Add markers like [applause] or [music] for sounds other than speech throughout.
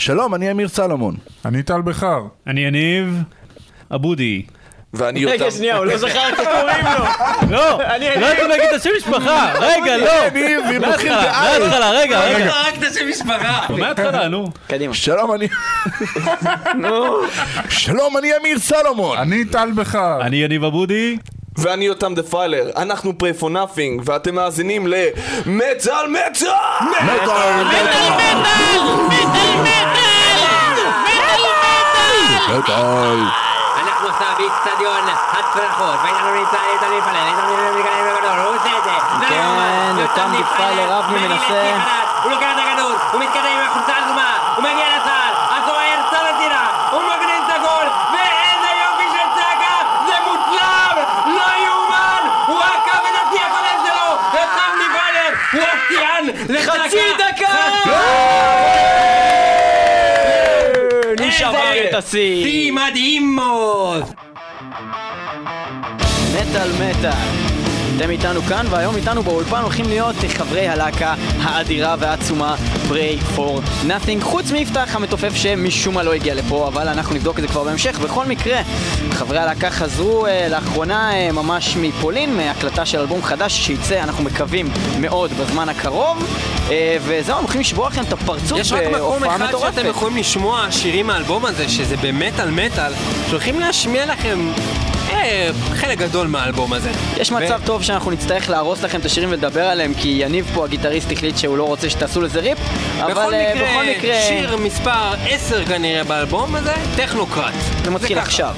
שלום, אני אמיר סלומון. אני טל בכר. אני יניב אבודי. ואני יותם... רגע, שנייה, הוא לא זכר איך קוראים לו. לא, לא יכולים להגיד את השם משפחה. רגע, לא. מההתחלה, רגע, רגע. רק את השם משפחה. מההתחלה, נו. קדימה. שלום, אני... שלום, אני אמיר סלומון. אני טל בכר. אני יניב אבודי. ואני יותם Defiler, אנחנו Pray for Nothing, ואתם מאזינים למטאל מטאל! אנחנו עכשיו באיצטדיון הצרחות, ואנחנו נמצאים איתנו לפלל, איתנו לפלל, בגדול, הוא עושה את זה. כן, יותם דיפלר, אבני מנסה. הוא לוקח את הכדור, הוא מתקדם עם החולצה האדומה, הוא מגיע לסל, השוער צד הטירה, הוא מגנין את הגול, ואיזה יופי של צעקה, זה מושלם, לא יאומן, הוא עקב את השיא הקודם שלו, יותם דיפלר, הוא השיאן לצעקה. חצי דקה! הוא שבר את השיא. שיא מדהים מאוד! מטאל מטאל. אתם איתנו כאן, והיום איתנו באולפן הולכים להיות חברי הלהקה האדירה והעצומה Pray for Nothing, חוץ מיפתח המתופף שמשום מה לא הגיע לפה, אבל אנחנו נבדוק את זה כבר בהמשך. בכל מקרה, חברי הלהקה חזרו אה, לאחרונה אה, ממש מפולין, מהקלטה של אלבום חדש שייצא, אנחנו מקווים מאוד בזמן הקרוב, אה, וזהו, הם הולכים לשבור לכם את הפרצוף יש רק מקום בהופעה אחד מטורפת. שאתם יכולים לשמוע שירים מהאלבום הזה, שזה באמת על מטאל, שהולכים להשמיע לכם חלק גדול מהאלבום הזה. יש מצב טוב שאנחנו נצטרך להרוס לכם את השירים ולדבר עליהם כי יניב פה הגיטריסט החליט שהוא לא רוצה שתעשו לזה ריפ אבל בכל אה, מקרה, בכל מקרה שיר מספר 10 כנראה באלבום הזה, טכנוקרט. זה מתחיל. עכשיו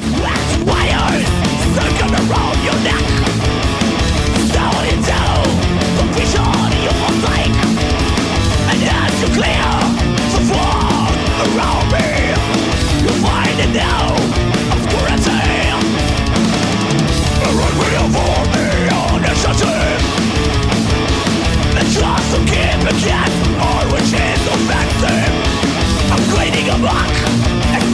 Learn to keep a I'm creating a book, is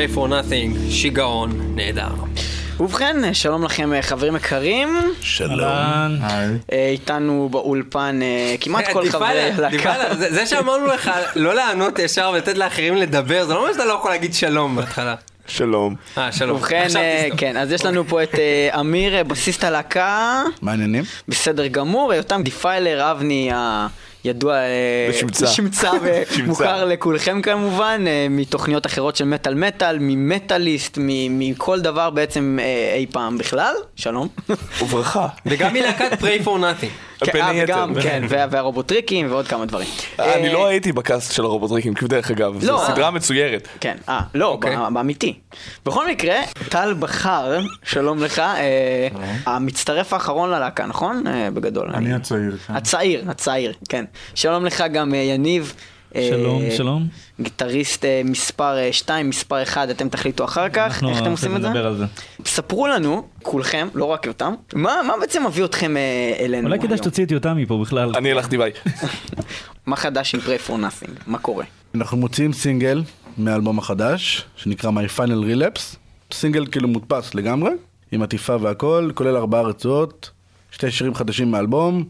Pray for Nothing, שיגעון, נהדר. ובכן, שלום לכם אה, חברים יקרים, שלום. אה, איתנו באולפן אה, כמעט כל חברי הלהקה. Defiler, זה שאמרנו לך לא לענות ישר ולתת לאחרים לדבר, זה לא אומר שאתה לא יכול להגיד שלום בהתחלה. שלום. אה, שלום. ובכן. כן, אז יש לנו פה את אמיר, בסיסט הלהקה, מה העניינים? בסדר גמור, יותם Defiler, אבני הידוע אה, לשמצה. לשמצה [laughs] ומוכר לכולכם כמובן, אה, מתוכניות אחרות של מטאל מטאל, ממטאליסט, מ- מכל דבר בעצם אה, אי פעם בכלל, שלום. וברכה. וגם מלהקת. [laughs] כן, בין אה, היתר. וגם, כן, וה- והרובוטריקים ועוד כמה דברים. אני אה, לא הייתי בקאסט של הרובוטריקים, דרך אגב, זו לא. סדרה מצוירת. כן, אה, לא, אוקיי. באמיתי. בכל מקרה, טל בכר, שלום לך, אה, המצטרף האחרון ללהקה, נכון? אה, בגדול. אני הצעיר כאן. הצעיר, הצעיר, כן. שלום לך גם אה, יניב. אה, שלום, שלום. גיטריסט אה, מספר 2, מספר 1, אתם תחליטו אחר כך, אנחנו איך אתם עושים את זה? נדבר על זה. ספרו לנו, כולכם, לא רק יותם, מה מה בעצם מביא אתכם אה, אלינו אולי כדאי? שתוציא את יותם מפה בכלל. אני הלכתי ביי. מה חדש עם Pray for Nothing? מה קורה? אנחנו מוציאים סינגל מהאלבום החדש, שנקרא My Final Relapse. סינגל כאילו מודפס לגמרי, עם עטיפה והכל, כולל ארבעה רצועות, שתי שירים חדשים מהאלבום,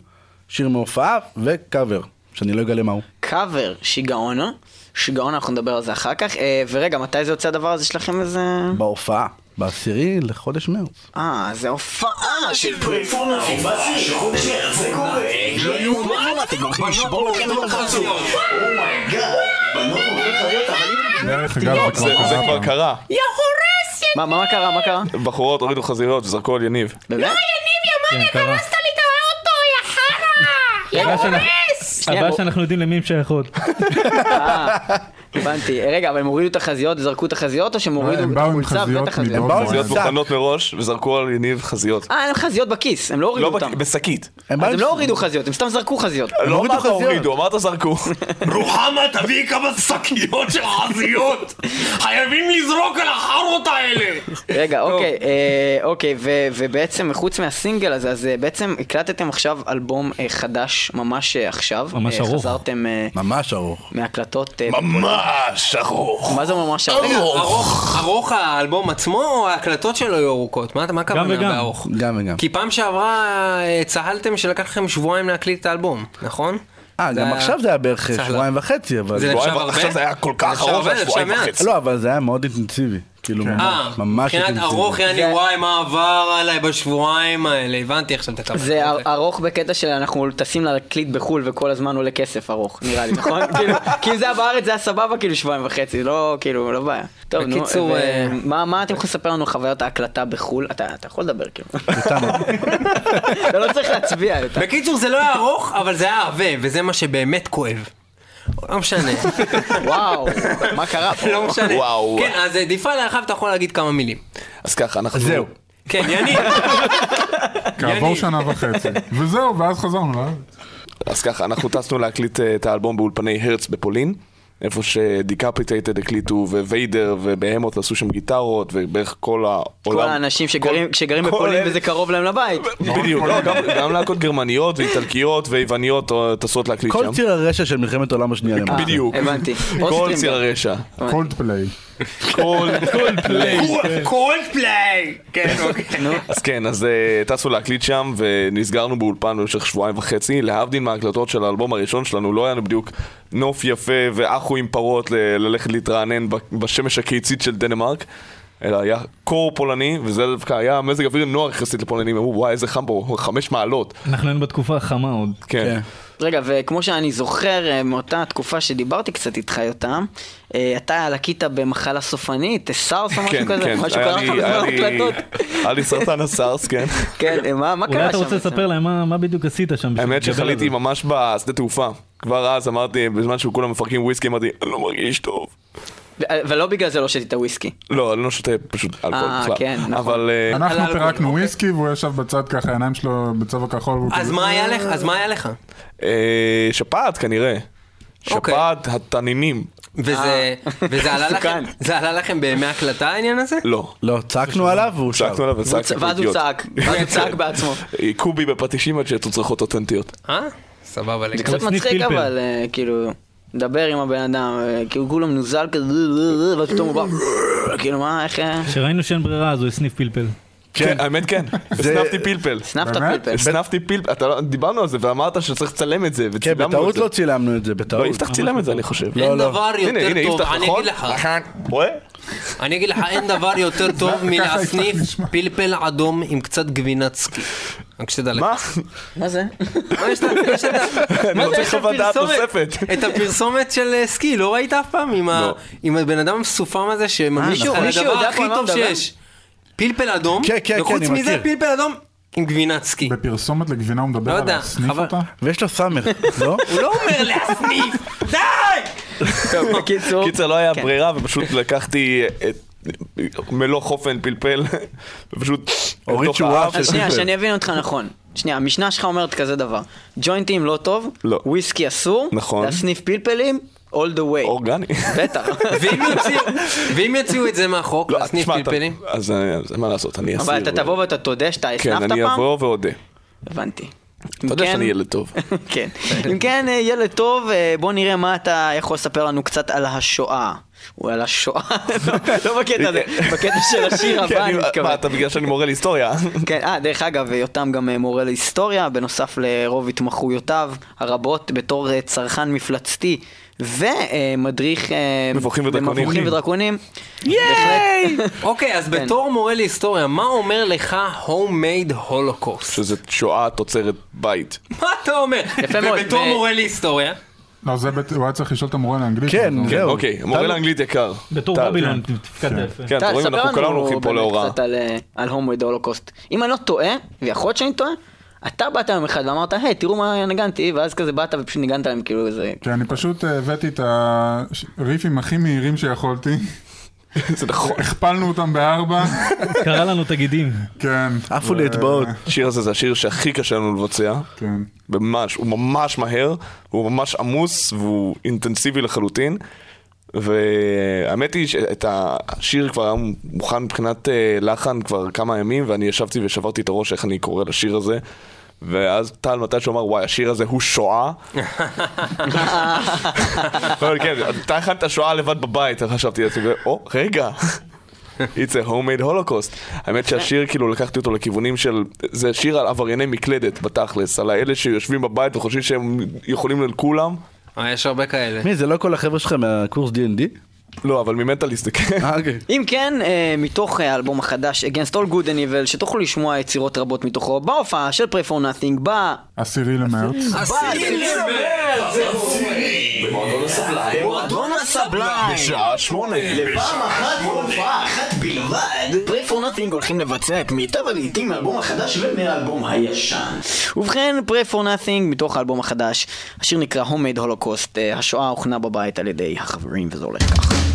שיר מהופעה וקאבר, שאני לא אגלה מהו. קאבר, שיגעון, שיגעון, אנחנו נדבר על זה אחר כך. אה, ורגע, מתי זה יוצא הדבר הזה? יש לכם איזה... בהופעה, בעשירי לחודש מרץ. אה, זה הופעה של דרך אגב, זה זה כבר זה קרה כבר פעם. קרה. מה, מה קרה? מה קרה? בחורות הורידו חזירות וזרקו על יניב. באמת? כן, קרה. הבעיה שאנחנו- הבעיה שאנחנו יודעים למי הם שייכות. [laughs] אה, הבנתי. אה, רגע, אבל הם הורידו את החזיות, זרקו את החזיות, או שהם הורידו הם באו עם חולצה חזיות ואת החזיות? מדרום. באו עם חזיות. מוכנות מראש וזרקו על יניב חזיות. אה, אין חזיות בכיס, הם לא הורידו לא אותם. בשקית. הם אז הם לא הורידו חזיות, הם סתם זרקו חזיות. לא הורידו אמרת. הורידו, אמרת זרקו. [laughs] רוחמה, תביאי כמה שקיות של חזיות! חייבים לזרוק על החארות האלה! רגע, אוקיי, אה, אוקיי, ו- ובעצם חוץ מהסינגל הזה, אז בעצם הקלטתם עכשיו אלבום חדש ממש אה, עכשיו. ממש אה, ארוך. חזרתם אה, ממש ארוך. מהקלטות. אה, ממש ארוך. מה זה ממש ארוך? ארוך- ארוך האלבום עצמו או ההקלטות שלו יהיו ארוכות? מה הכוונה וגם. בארוך? גם וגם. כי פעם שעברה צהלתם שלקח לכם שבועיים להקליט את האלבום, נכון? אה, גם היה- עכשיו זה היה בערך. שבועיים וחצי, אבל... זה נחשב הרבה? עכשיו זה היה כל כך ארוך, זה זה שבועיים. וחצי. לא, אבל זה היה מאוד אינטנסיבי. כאילו, ממש, אה, ממש מבחינת. ארוך יעני זה- וואי מה עבר עליי בשבועיים האלה, הבנתי עכשיו את הכוונה. זה. ארוך בקטע שאנחנו טסים להקליט בחו"ל וכל הזמן עולה כסף ארוך, נראה לי, נכון? [laughs] כאילו, כי אם זה היה בארץ זה היה סבבה כאילו שבועיים וחצי, לא, כאילו, לא בעיה. טוב, נו, בקיצור, ו- אה, מה מה אתם יכולים לספר לנו חוויות ההקלטה בחו"ל? אתה אתה יכול לדבר כאילו. אתה לא צריך להצביע. בקיצור זה לא היה ארוך, אבל זה היה עבה, וזה מה שבאמת כואב. לא משנה, וואו, מה קרה פה? לא משנה. וואו. כן, אז אה, Defiler עכשיו אתה יכול להגיד כמה מילים. אז ככה, אנחנו... זהו. כן, יניב. [laughs] כעבור. שנה וחצי. וזהו, ואז חזרנו לארץ. אז ככה, אנחנו טסנו להקליט אה, את האלבום באולפני Hertz בפולין. איפה ש Decapitated הקליטו, ו Vader ו Behemoth עשו שם גיטרות, ובערך כל העולם. כל האנשים שגרים שגרים כל בפולין אלה- וזה קרוב להם לבית. [laughs] בדיוק, לא, גם- גם להקות גרמניות ואיטלקיות ויווניות אה, טסות להקליט כל שם. ציר הרשע של מלחמת העולם השנייה. אה. בדיוק. הבנתי. [laughs] כל ציר. הרשע. Coldplay. Coldplay. Coldplay פליי! [laughs] כן, אוקיי. נו, אז כן, אז אה, טסנו להקליט שם ונסגרנו באולפן במשך שבועיים וחצי. להבדיל מההקלטות של האלבום הראשון שלנו, לא היה לנו בדיוק נוף יפה ואחו עם פרות ל- ללכת להתרענן ב- בשמש הקיצית של דנמרק. אלא היה קור פולני, וזה דווקא היה מזג אוויר נוח יחסית לפולנים, אמרו וואי איזה חם פה, חמש מעלות. אנחנו היינו בתקופה החמה עוד. כן. כן. רגע, וכמו שאני זוכר אה, מאותה תקופה שדיברתי קצת איתך יותם, אה, אתה לקית במחלה סופנית, סארס או משהו כן, כזה? כן, משהו היה קרה לי- לך בזמן ההקלטות? היה לי סרטן הסארס, כן. כן, אה, מה מה קרה שם? אולי אתה רוצה? לספר להם מה- מה בדיוק עשית שם. האמת שחליתי. ממש בשדה תעופה. כבר אז אמרתי, בזמן שכולם מפרקים וויסקי, אמרתי, אני לא מרגיש טוב. ולא בגלל זה לא שתית וויסקי. לא, אני לא שותה פשוט אלכוהול אה, בכלל. כן, נכון. אבל... אה, על אנחנו פירקנו אוקיי. וויסקי והוא ישב בצד ככה, העיניים שלו בצבע כחול. אז כזה, מה היה לך? אז מה היה לך? אה, שפעת כנראה. אוקיי. שפעת התנינים. וזה וזה עלה. [laughs] לכם, זה עלה לכם בימי הקלטה העניין הזה? לא. לא, צעקנו עליו והוא שר. צעקנו עליו וצעקנו ואז הוא. צעק, ואז הוא צעק בעצמו. היכו בי בפטישים עד שיצאו צרחות אותנטיות. אה? סבבה זה. קצת מצחיק. אבל, אה, כאילו, לדבר עם הבן אדם, אה, כאילו כולו מנוזל כזה, ואז פתאום הוא בא, כאילו מה, איך... אה, כשראינו שאין ברירה, אז הוא הסניף פלפל. כן, האמת כן. הסנפתי פלפל. סנפת באמת? פלפל. הסנפתי פלפל, אתה לא- דיברנו על זה ואמרת שצריך לצלם את זה, כן, בטעות. לא צילמנו את זה, לא, בטעות. יפתח צילם את זה אני חושב. אין לא. דבר יותר טוב, אני נכון? אגיד לך. רואה? אני אגיד לך, אין דבר יותר טוב [laughs] מלהסניף. פלפל אדום עם קצת גבינת סקי. רק שתדע לך. מה? מה זה? מה יש לך? [laughs] זה, רוצה חוות דעת נוספת. את הפרסומת של אה, סקי, לא ראית אף פעם? עם לא. הבן אדם המסופם הזה שממליץ מישהו- על מישהו הדבר יודע הכי על טוב? שיש. פלפל אדום, כן, כן, כן, וחוץ אני מזה. פלפל אדום עם גבינת סקי. בפרסומת לגבינה הוא מדבר לא על להסניף. אותה? ויש לו סאמר, [laughs] לא? הוא לא אומר להסניף, די! טוב, בקיצור. קיצר לא היה כן. ברירה ופשוט לקחתי את מלוא חופן פלפל ופשוט הוריד שורה. של שנייה. שאני אבין אותך נכון. שנייה, המשנה שלך אומרת כזה דבר. ג'וינטים לא טוב, לא. וויסקי אסור, נכון. להסניף פלפלים, all the way. אורגני. בטח. [laughs] ואם יוציאו- יוציאו את זה מהחוק, לא, להסניף פלפלים? אז אז מה לעשות, אני אסיר. אבל אתה תבוא ואתה תודה שאתה כן, הסנפת אני פעם? אבוא ואודה. הבנתי. אתה יודע שאני ילד טוב. [laughs] כן. אם כן, אה, ילד טוב, אה, בוא נראה מה אתה יכול לספר לנו קצת על השואה. או על השואה, [laughs] לא- בקטע הזה, בקטע של השיר כן, הבא, אני- מתכוון. מה, אתה בגלל שאני מורה להיסטוריה? [laughs] כן, אה, דרך אגב, יותם גם אה, מורה להיסטוריה, בנוסף לרוב התמחויותיו הרבות בתור אה, צרכן מפלצתי ומדריך... אה, מבוכים ודרקונים. במבוכים ודרקונים. ייי! [laughs] אוקיי, אז כן. בתור מורה להיסטוריה, מה אומר לך homemade holocaust? שזה שואה תוצרת בית. מה אתה אומר? יפה מאוד, ובתור מורה להיסטוריה, לא, זה הוא היה צריך לשאול את המורה לאנגלית. כן, אבל- זהו. אוקיי, מורה לאנגלית יקר. בתור בבילון, תפקדת יפה. כן, אתה טל, רואים, ספר אנחנו כולנו לנו הולכים פה להוראה. קצת על, אה, על הומוויד הולוקוסט. אם אני לא טועה, ויכול להיות שאני טועה, אתה באת יום אחד ואמרת, היי, תראו מה ניגנתי, ואז כזה באת ופשוט ניגנת להם כאילו איזה... כן, אני פשוט אה, הבאתי את הריפים הכי מהירים שיכולתי, [laughs] זה נכון. הכפלנו אותם בארבע, [laughs] קרא לנו את הגידים. כן. עפו לי אצבעות. השיר הזה זה השיר שהכי קשה לנו לבצע. כן. ממש, הוא ממש מהר, הוא ממש עמוס והוא אינטנסיבי לחלוטין. והאמת היא שאת השיר כבר היה מוכן מבחינת אה, לחן כבר כמה ימים ואני ישבתי ושברתי את הראש איך אני קורא לשיר הזה ואז טל מתי שהוא אמר וואי השיר הזה הוא שואה כן, אתה הכנת שואה לבד בבית, חשבתי לעצמי, או, רגע. It's a homemade holocaust. האמת שהשיר, כאילו, לקחתי אותו לכיוונים של... זה שיר על עברייני מקלדת, בתכלס. על האלה שיושבים בבית וחושבים שהם יכולים על כולם. אה, יש הרבה כאלה. מי, זה לא כל החבר'ה שלך מהקורס D&D? לא, אבל ממנטליסט זה כן. אה, אוקיי. אם כן, אה, מתוך אה, האלבום החדש, Against All Good and Evil, שתוכלו לשמוע יצירות רבות מתוכו, בהופעה של Pray for Nothing, ב... עשירי למרץ. מועדון הסבליים! בשעה שמונה. פעם אחת והופעה אחת בלבד, Pray for Nothing הולכים לבצע את מיטב הלעיתים מהאלבום החדש ומהאלבום הישן. ובכן, Pray for Nothing מתוך האלבום החדש, השיר נקרא Homemade Holocaust, אה, השואה הוכנה בבית על ידי החברים וזה הולך ככה.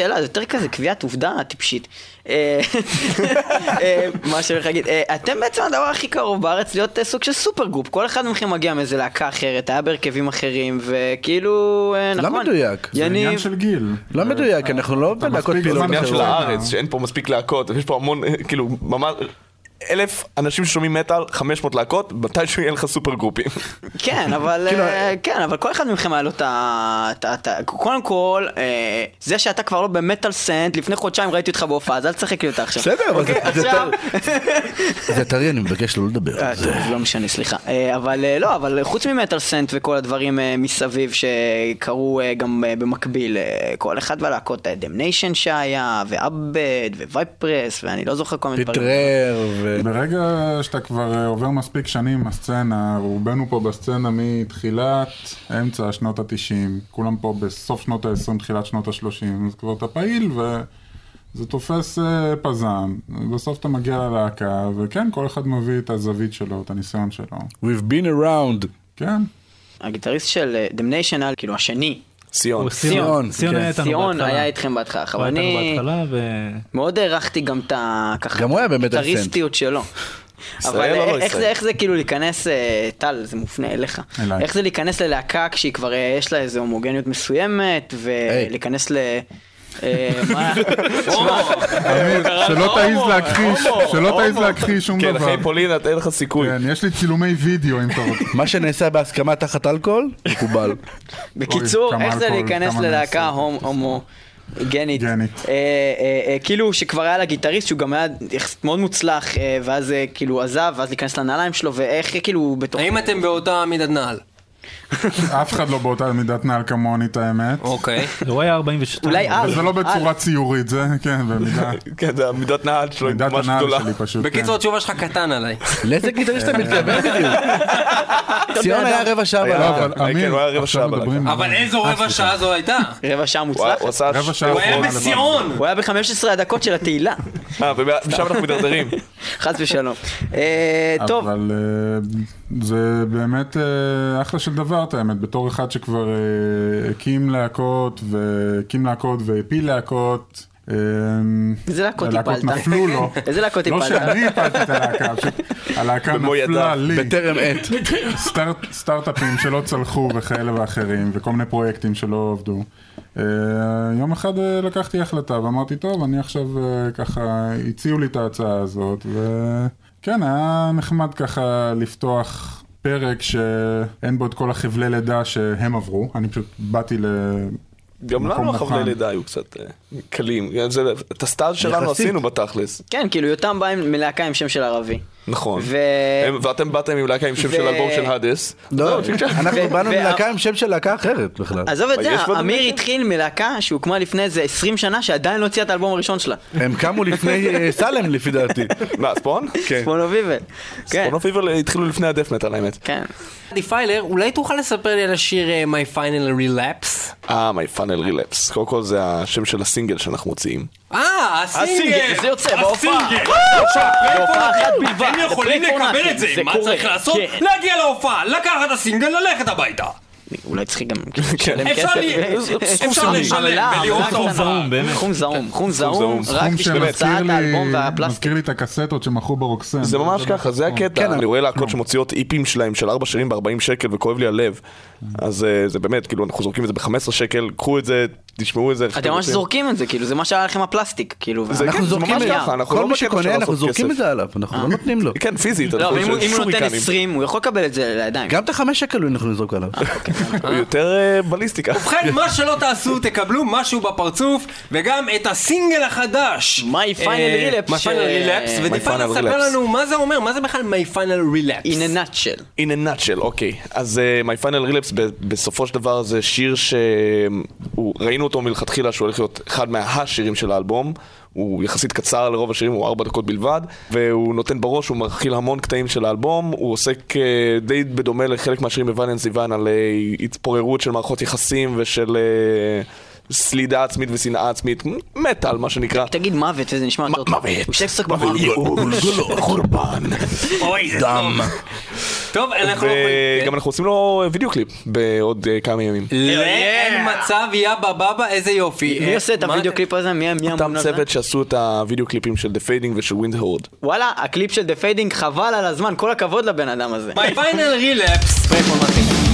שאלה, זה יותר כזה קביעת עובדה טיפשית. אה, אה, מה שאני הולך להגיד, אה, אתם בעצם הדבר הכי קרוב בארץ להיות סוג של supergroup, כל אחד מכם מגיע מאיזה להקה אחרת, היה בהרכבים אחרים, וכאילו, לא נכון. מדויק. זה עניין של גיל. לא מדויק, אנחנו לא בלהקות פעילות זמן עניין של. הארץ, שאין פה מספיק להקות, יש פה המון, כאילו, ממש... אלף אנשים ששומעים מטאל, 500 להקות, מתישהו יהיה לך supergroup ים. כן, אבל, כאילו, אה, כן, אבל כל אחד מכם היה לו את ה... קודם כל, אה, זה שאתה כבר לא במטאל סנט, לפני חודשיים ראיתי אותך בהופעה, אז אל תשחק לי אותה עכשיו. בסדר, אבל זה- אוקיי, זה עכשיו... [laughs] זה טרי, אני מבקש לא לדבר אה, על זה. טוב, לא משנה, סליחה. אה, אבל אה, לא, אבל חוץ ממטאל סנט וכל הדברים אה, מסביב שקרו אה, גם אה, במקביל, אה, כל אחד והלהקות, דמניישן שהיה, ואבד, ווייפרס, ואני לא זוכר כל מיני דברים. פיטרר, ו... ברגע שאתה כבר אה, עובר מספיק שנים עם הסצנה, רובנו פה בסצנה מתחילת, אמצע שנות ה-90, כולם פה בסוף שנות ה-20, תחילת שנות ה-30, אז כבר אתה פעיל וזה תופס אה, פזם. בסוף אתה מגיע ללהקה, וכן, כל אחד מביא את הזווית שלו, את הניסיון שלו. We've been around. כן, הגיטריסט של Damnation, כאילו השני, סיון. הוא ציון, ציון, ציון כן. היה איתנו ציון בהתחלה. היה איתכם בהתחלה, אבל אני. מאוד הערכתי גם את ה... ככה, גם הוא היה ב Metal Scent. הגיטריסטיות שלו. אבל או לא איך-? זה- איך זה כאילו להיכנס, אה, טל, זה מופנה אליך. איך זה להיכנס ללהקה כשהיא כבר אה, יש לה איזו הומוגניות מסוימת, ולהיכנס ל... אה, מה? [laughs] אמיר, שלא תעז להכחיש, שלא תעז להכחיש שום כן, דבר. אחרי פולין אין לך סיכוי. כן, יש לי צילומי וידאו אם אתה רוצה. מה שנעשה בהסכמה תחת אלכוהול, מקובל. בקיצור, איך זה להיכנס ללהקה הומו... גנית, גנית. אה, אה, אה, כאילו שכבר היה לה גיטריסט שהוא גם היה יחסית מאוד מוצלח אה, ואז אה, כאילו עזב ואז להיכנס לנעליים שלו ואיך אה, כאילו בתוך האם אתם באותה מידת נעל? [laughs] אף אחד לא באותה מידת נעל כמוני, את האמת. אוקיי. הוא היה 42. אולי אז, וזה לא. בצורה ציורית, זה, כן, במידה, [laughs] כן, זה המידת נעל שלו מידת הנעל. שלי פשוט, כן. בקיצור, התשובה שלך קטן עליי. [laughs] לאיזה גיטריסט אתה מתכוון בדיוק? ציון היה רבע שעה לא. אבל כן, אמיר, עכשיו. מדברים... אבל איזו רבע שעה זו הייתה? רבע שעה הוא היה- מוצלח, הוא עשה... רבע שעה הוא היה בציון! הוא היה ב-15 הדקות של התהילה, אה, ומשם אנחנו מדרדרים. חס ושלום. אה, טוב, אבל אה, זה באמת אה, אחלה של דבר, את האמת, בתור אחד שכבר אה, הקים להקות, והקים להקות והפיל להקות. אה, איזה להקות הלהקות הפלת? נפלו לו. [laughs] איזה להקות לא הפלת? שאני הפלתי את הלהקה, פשוט הלהקה נפלה. לי. בטרם עת. [laughs] סטארט- סטארט-אפים שלא צלחו וכאלה ואחרים, וכל מיני פרויקטים שלא עבדו. אה, יום אחד אה, לקחתי החלטה ואמרתי, טוב, אני עכשיו ככה, הציעו לי את ההצעה הזאת, וכן, היה נחמד ככה לפתוח פרק שאין בו את כל החבלי לידה שהם עברו, אני פשוט באתי ל... גם לנו. החבלי לידה היו קצת... אה, קלים. זה- את הסטאז' שלנו יחסית. עשינו בתכלס. כן, כאילו יותם בא עם מלהקה עם שם של ערבי. נכון. ו- הם- ואתם באתם עם להקה עם שם ו- של אלבום של האדס. לא, אנחנו ו- באנו ו- מלהקה עם שם של להקה אחרת בכלל. עזוב את זה, אמיר? התחיל מלהקה שהוקמה לפני איזה 20 שנה שעדיין לא הוציאה את האלבום הראשון שלה. הם קמו לפני אה, Salem לפי דעתי. מה, Spawn? כן. Spawn of Evil. כן, Spawn of Evil התחילו לפני ה death metal האמת. כן. Defiler, אולי תוכל לספר לי על השיר אה, My Final Relapse? אה, My Final Relapse. קודם כל זה השם של הסינגל שאנחנו מוציאים. אה, הסינגל! זה יוצא בהופעה. הסינגל! בהופעה אחת בלבד. הם יכולים לקבל. את זה, מה. צריך לעשות? כן. להגיע להופעה, לקחת הסינגל, ללכת הביתה. אולי צריך גם לשלם אפשר כסף. לי- ו- אפשר לשלם ולראות. זעום, באמת. סכום זעום, סכום זעום. רק בשביל הוצאת האלבום והפלסטיק. מזכיר לי את הקסטות שמכרו ברוקסן. זה ממש ככה, זה הקטע. כן, אני רואה להקות שמוציאות איפים שלהם של ארבע שירים ב-40 שקל וכואב לי הלב. אז אה, זה באמת, כאילו, אנחנו זורקים את זה ב-15 שקל, קחו את זה, תשמעו את זה. אתם ממש. זורקים את זה, כאילו זה מה שהיה לכם הפלסטיק, כאילו. זה- אנחנו כן, זה זורקים ממש את זה, ככה, אנחנו כל לא מי בקטע של שקונה אנחנו זורקים כסף. את זה עליו, אנחנו לא נותנים לו. כן, פיזית. לא, אנחנו אם הוא נותן שוריקנים. 20, הוא יכול לקבל את זה לידיים. גם את החמש שקל אנחנו נזרוק עליו. הוא יותר אה, בליסטיקה. ובכן, מה שלא תעשו, תקבלו משהו בפרצוף, וגם את הסינגל החדש. My Final אה, Relapse, My Final Relapse, My ודיפאנה Final ספר Relapse. לנו מה זה אומר, מה זה בכלל My Final Relapse. In a nutshell. In a nutshell, אוקיי. אז uh, My Final Relapse בסופו של דבר זה שיר שראינו אותו מלכתחילה שהוא הולך להיות אחד מהשירים של האלבום. הוא יחסית קצר לרוב השירים, הוא ארבע דקות בלבד, והוא נותן בראש, הוא מכיל המון קטעים של האלבום, הוא עוסק אה, די בדומה לחלק מהשירים ב Violence Ever Onward על אה, התפוררות של מערכות יחסים ושל אה, סלידה עצמית ושנאה עצמית, מטאל מה שנקרא. תגיד מוות וזה נשמע יותר טוב. מוות. הוא שעסוק במוות. חורבן. אוי, זה טוב. טוב, אנחנו יכולים... וגם אנחנו עושים לו וידאו קליפ בעוד אה, כמה ימים. לא, אין מצב, יא בבבה, איזה יופי. מי עושה את הוידאו קליפ הזה? מי מי אותם אמון על זה? צוות שעשו את הוידאו קליפים של The Fading ושל Winterhorde. וואלה, הקליפ של The Fading חבל על הזמן, כל הכבוד לבן אדם הזה. My Final [laughs] Relapse.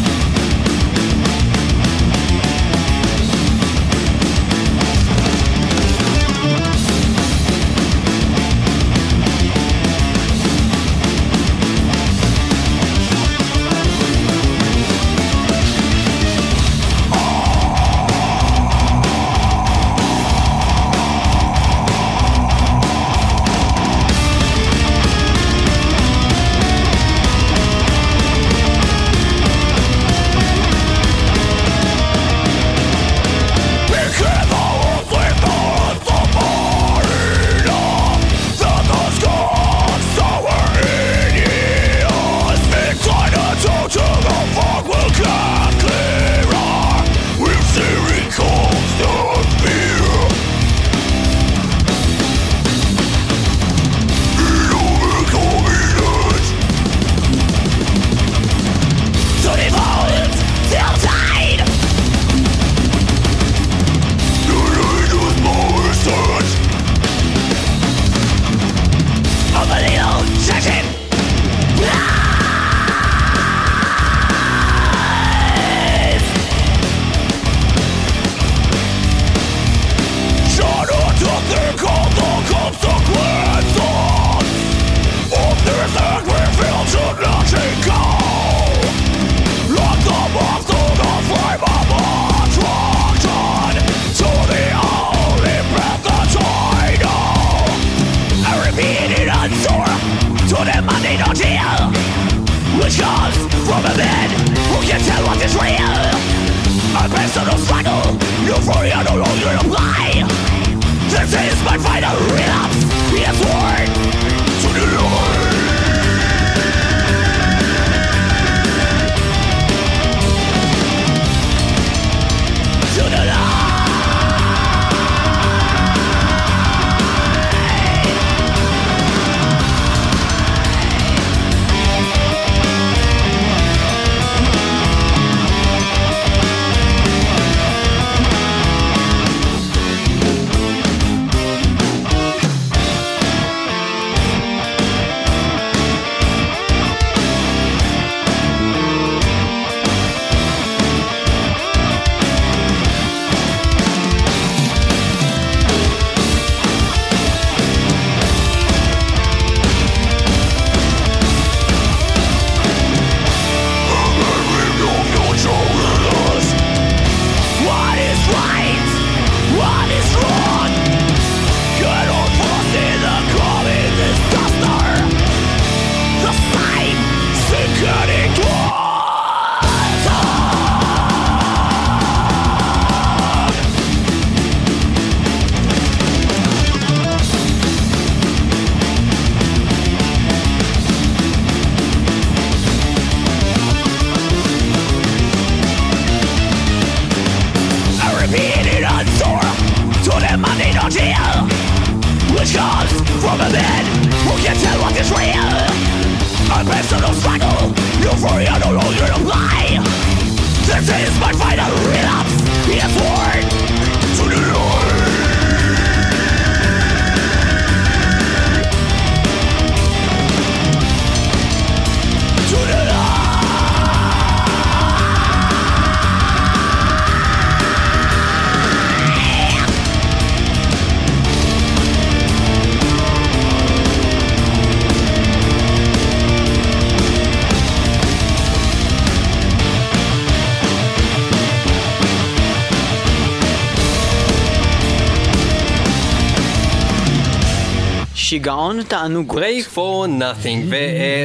Pray for nothing. שיגעון תענוגות. Pray for nothing,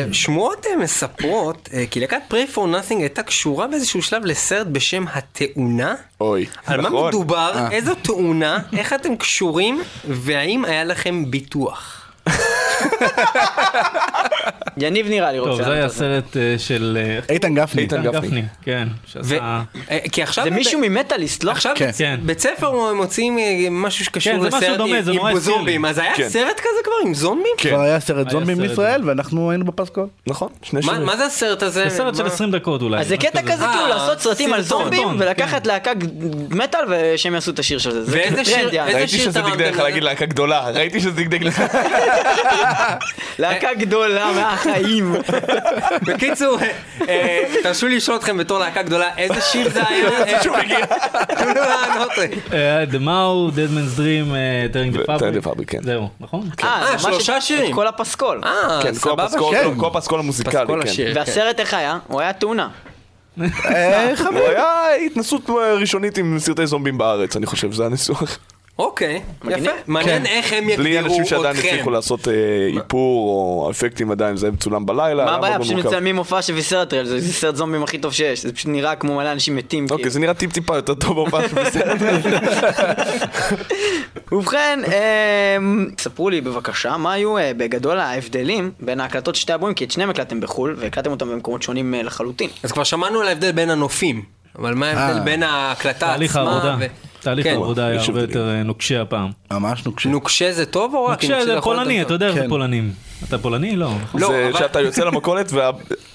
ושמועות אה, מספרות, אה, כי להקת Pray for nothing הייתה קשורה באיזשהו שלב לסרט בשם התאונה. אוי, על מה נכון. מדובר, אה. איזו תאונה, איך אתם קשורים, והאם היה לכם ביטוח? [laughs] יניב נראה לי רוצה. טוב, זה היה. סרט אה, של אה, איתן גפני. איתן גפני. כן. אה, כי עכשיו... זה מישהו ממטאליסט, לא? עכשיו כן. כן. בית ספר מוצאים אה, משהו שקשור כן, זה משהו לסרט דומה, עם-. זומבים, אז היה כן. סרט כזה כבר עם זומבים? כן. כבר היה סרט זומבים בישראל ואנחנו היינו בפסקול. נכון, מה זה הסרט הזה? זה סרט של מה? 20 דקות אולי. אז זה קטע כזה כאילו לעשות סרטים על זומבים כן. ולקחת להקה מטאל ושהם יעשו את השיר של זה. זה ואיזה שיר-. איזה ראיתי שזה תרמתם דגדג לך? להגיד להקה גדולה, ראיתי שזה דגדג לך. [laughs] להקה גדולה מהחיים. בקיצור, אה, אה, תרשו לי לשאול אתכם בתור להקה גדולה, איזה שיר זה היה? אה, שהוא מגיע. תנו לענות. אה, The Mao, Dead Man's Dream, אה, Tearing the ו- Tearing the Fabric. Fabric, כן. זהו, נכון? אה, ממש שלושה שירים. את כל הפסקול. אה, כן, כל סבבה. הפסקול, כן. כל הפסקול המוזיקלי, כן. השיר. והסרט איך היה? הוא היה תאונה. אה, הוא היה התנסות אה, ראשונית עם סרטי זומבים בארץ, אני חושב, זה הניסוח. אוקיי. יפה. מעניין איך הם בלי יגדירו אנשים שעדיין אתכם. הצליחו לעשות אה, איפור או אפקטים עדיין, זה מצולם בלילה. מה הבעיה? פשוט. מצלמים מופע של ויסרטרל, זה סרט זומבים הכי טוב שיש. זה פשוט נראה כמו מלא אנשים מתים. אוקיי, כאילו. זה נראה טיפ טיפה יותר טוב בהופעה של בסרט. [laughs] ובכן, אמ, ספרו לי בבקשה, מה היו אה, בגדול ההבדלים בין ההקלטות של שתי הבויים, כי את שניהם הקלטתם בחו"ל, והקלטתם אותם במקומות שונים אה, לחלוטין. אז כבר שמענו על ההבדל בין הנופים, אבל מה ההבדל. בין ההקלטה תהליך עצמה? תהליך כן. העבודה היה הרבה. יותר אה, נוקשה הפעם. ממש נוקשה. נוקשה זה טוב או רק? נוקשה זה פולני, אתה יודע איך זה כן. פולנים. אתה פולני? לא. לא, זה אבל- שאתה יוצא למכולת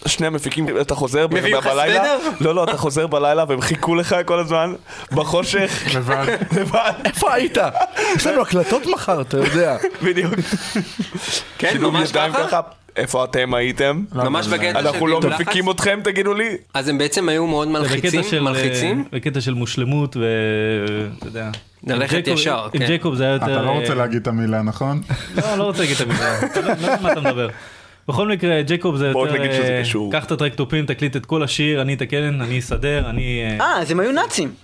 ושני המפיקים, אתה חוזר ב- מביאים לך בלילה, סוודר? לא לא, אתה חוזר בלילה והם חיכו לך כל הזמן, בחושך, לבד. [laughs] לבד, איפה היית? [laughs] יש לנו הקלטות מחר, אתה יודע. בדיוק. כן, ממש ככה? איפה אתם הייתם? ממש בקטע של אנחנו לא לחץ? מפיקים אתכם, תגידו לי. אז הם בעצם היו מאוד מלחיצים? של, מלחיצים? אה, בקטע של מושלמות ואתה יודע. ללכת עם ישר, עם כן. ג'ייקוב זה היה יותר... אתה לא רוצה אה, להגיד את המילה, נכון? לא, לא רוצה להגיד את המילה. אתה לא לא יודע מה אתה מדבר. בכל מקרה, ג'ייקוב זה בוא יותר... נגיד שזה אה, קשור. קח את הטרקטופים, תקליט את כל השיר, אני אתקן, אני אסדר, אני... אה, אה, אז הם היו נאצים.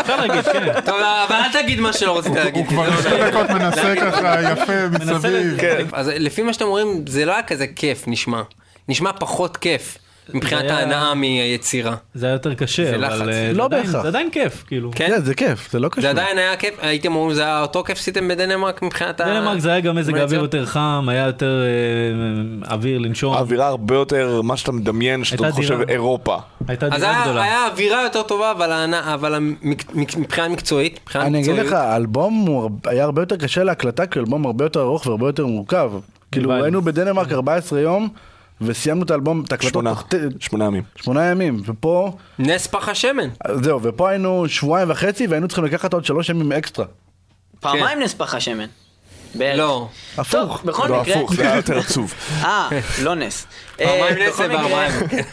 אפשר להגיד, כן. טוב, אבל אל תגיד מה שלא רצית להגיד. הוא כבר שתי דקות מנסה ככה יפה מסביב. כן. אז לפי מה שאתם אומרים, זה לא היה כזה כיף, נשמע. נשמע פחות כיף, מבחינת היה- ההנאה מהיצירה. זה היה יותר קשה, זה אבל. אה, זה לא עדיין- בהכרח. זה עדיין כיף, כאילו. כן? כן, זה כיף, זה לא קשור. זה עדיין היה כיף, הייתם אומרים זה היה אותו כיף שעשיתם בדנמרק מבחינת ה... דנמרק זה היה גם מזג האוויר? יותר חם, היה יותר אה, אוויר לנשום. האווירה הרבה יותר, מה שאתה מדמיין, שאתה חושב. אירופה. הייתה אז דירה היה גדולה. היה אווירה יותר טובה, אבל ההנאה- אבל המק- מק- מבחינה מקצועית, אני אגיד לך, האלבום היה הרבה יותר קשה להקלטה, כי אלבום הרבה יותר ארוך והרבה יותר מורכב. כאילו. היינו בדנמרק 14 יום, וסיימנו את האלבום, את ההקלטות שמונה, תוך שמונה ימים. שמונה ימים, ופה, נס פח השמן. זהו, ופה היינו שבועיים וחצי, והיינו צריכים לקחת עוד שלוש ימים אקסטרה. פעמיים נספח השמן. בערך. לא. הפוך. טוב, בכל לא, מקרה. הפוך, זה היה יותר [laughs] עצוב. אה, לא נס. פעמיים אה, נס וארבעה ימים. [laughs]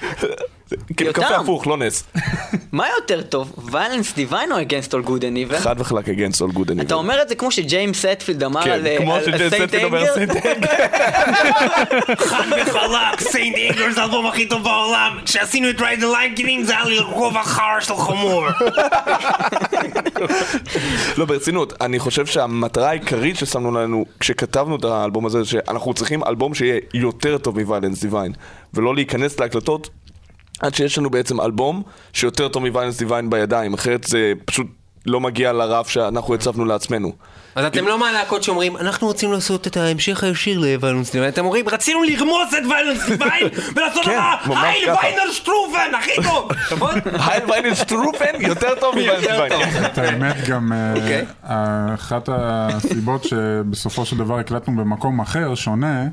כאילו. קפה הפוך, לא נס. [laughs] מה יותר טוב, Violence Divine או Against All Good and Evil? חד וחלק against all good and אתה evil. אומר את זה כמו שג'יימס הטפילד אמר כן, על אה, Anger? St. Anger. חד וחלק, Saint Anger זה האלבום הכי טוב בעולם. כשעשינו את Ride the Lightning זה היה לי רובע חרא של חמור. [laughs] לא, ברצינות, אני חושב שהמטרה העיקרית ששמנו לנו כשכתבנו את האלבום הזה, זה שאנחנו צריכים אלבום שיהיה יותר טוב מ Violence Divine, ולא להיכנס להקלטות עד שיש לנו בעצם אלבום שיותר טוב מוויילנס דיוויין בידיים, אחרת זה פשוט לא מגיע לרף שאנחנו הצבנו לעצמנו. אז אתם לא מהלהקות שאומרים, אנחנו רוצים לעשות את ההמשך הישיר לוויילנס דיוויין, אתם אומרים, רצינו לרמוס את ויילנס דיוויין [laughs] ולעשות כן, לך ממש הייל. ויינר שטרופן, הכי טוב. [laughs] נכון? הייל ויילנס שטרופן יותר טוב מוויילנס דיוויין. את [laughs] האמת גם, אה, אוקיי. אחת הסיבות שבסופו של דבר הקלטנו במקום אחר, שונה,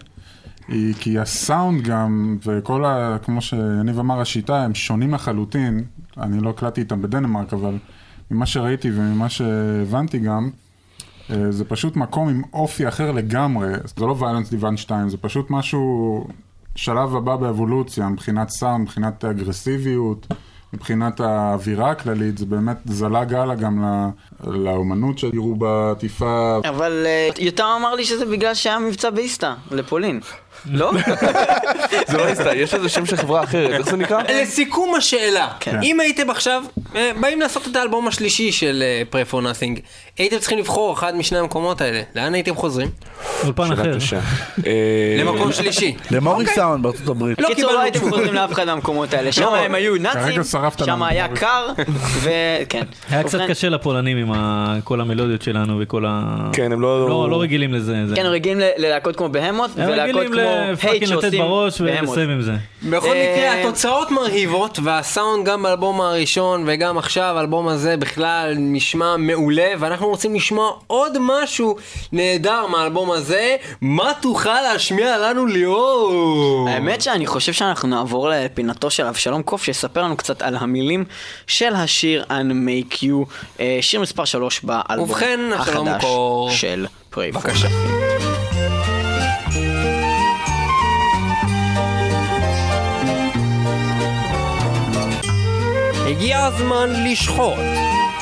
היא, כי הסאונד גם, וכל ה... כמו שיניב אמר, השיטה, הם שונים לחלוטין. אני לא הקלטתי איתם בדנמרק, אבל ממה שראיתי וממה שהבנתי גם, אה, זה פשוט מקום עם אופי אחר לגמרי. זה לא ויילנס דיוון 2, זה פשוט משהו, שלב הבא באבולוציה, מבחינת סאונד, מבחינת אגרסיביות. מבחינת האווירה הכללית, זה באמת זלג הלאה גם ל- לאומנות שיראו בעטיפה. אבל אה, יותם אמר לי שזה בגלל שהיה מבצע באיסתא, לפולין. לא? [laughs] זה לא נסתר, יש לזה שם של חברה אחרת, איך זה נקרא? לסיכום השאלה, כן. אם הייתם עכשיו אה, באים לעשות את האלבום השלישי של אה, Pray for Nothing, הייתם צריכים לבחור אחד משני המקומות האלה, לאן הייתם חוזרים? אולפן אחר. [laughs] אה, למקום שלישי. למורי סאונד בארצות הברית. לא בקיצור, לא הייתם. חוזרים לאף אחד מהמקומות האלה. שם הם היו נאצים, שם. היה קר, וכן. היה קצת קשה לפולנים עם כל המלודיות שלנו וכל ה... כן, הם לא... לא לא רגילים לזה. זה- כן, הם רגילים ללהקות כמו בהמות, ולהקות כמו הייט לפאקינג לתת בראש. ולסיים עם זה. בכל אה, מקרה, התוצאות מרהיבות, והסאונד גם באלבום הראשון וגם עכשיו, האלבום הזה בכלל נשמע מעולה, ואנחנו רוצים לשמוע עוד משהו נהדר מהאלבום הזה. מה תוכל להשמיע לנו ליאור? האמת שאני חושב שאנחנו נעבור לפינתו של אבשלום קוף, שיספר לנו קצת על המילים של השיר Unmake You, אה, שיר מספר 3 באלבום ובכן, החדש. של פריי. בבקשה. הגיע הזמן לשחוט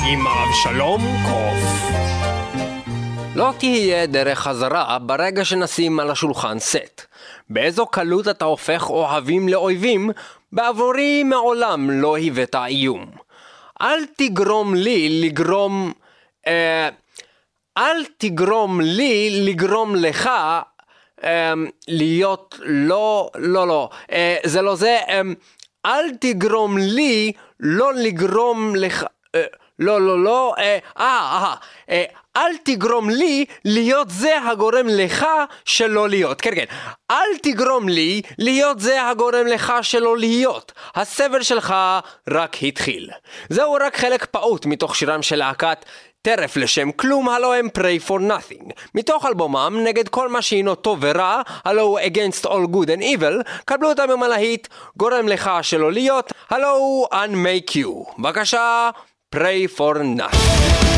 עם אבשלום קוף. לא תהיה דרך חזרה ברגע שנשים על השולחן סט. באיזו קלות אתה הופך אוהבים לאויבים, בעבורי מעולם לא היווית איום. אל תגרום לי לגרום... אה, אל תגרום לי לגרום לך אה, להיות לא, לא, לא, אה, זה לא זה, אה, אל תגרום לי לא לגרום לך, אה, לא, לא, לא, אה, אה, אה, אל תגרום לי להיות זה הגורם לך שלא להיות. כן, כן. אל תגרום לי להיות זה הגורם לך שלא להיות. הסבל שלך רק התחיל. זהו רק חלק פעוט מתוך שירם של להקת טרף לשם כלום, הלו הם pray for nothing. מתוך אלבומם, נגד כל מה שהינו טוב ורע, הלו הוא against all good and evil, קבלו אותם עם הלהיט, גורם לך שלא להיות, הלו הוא unmake you. בבקשה, pray for nothing.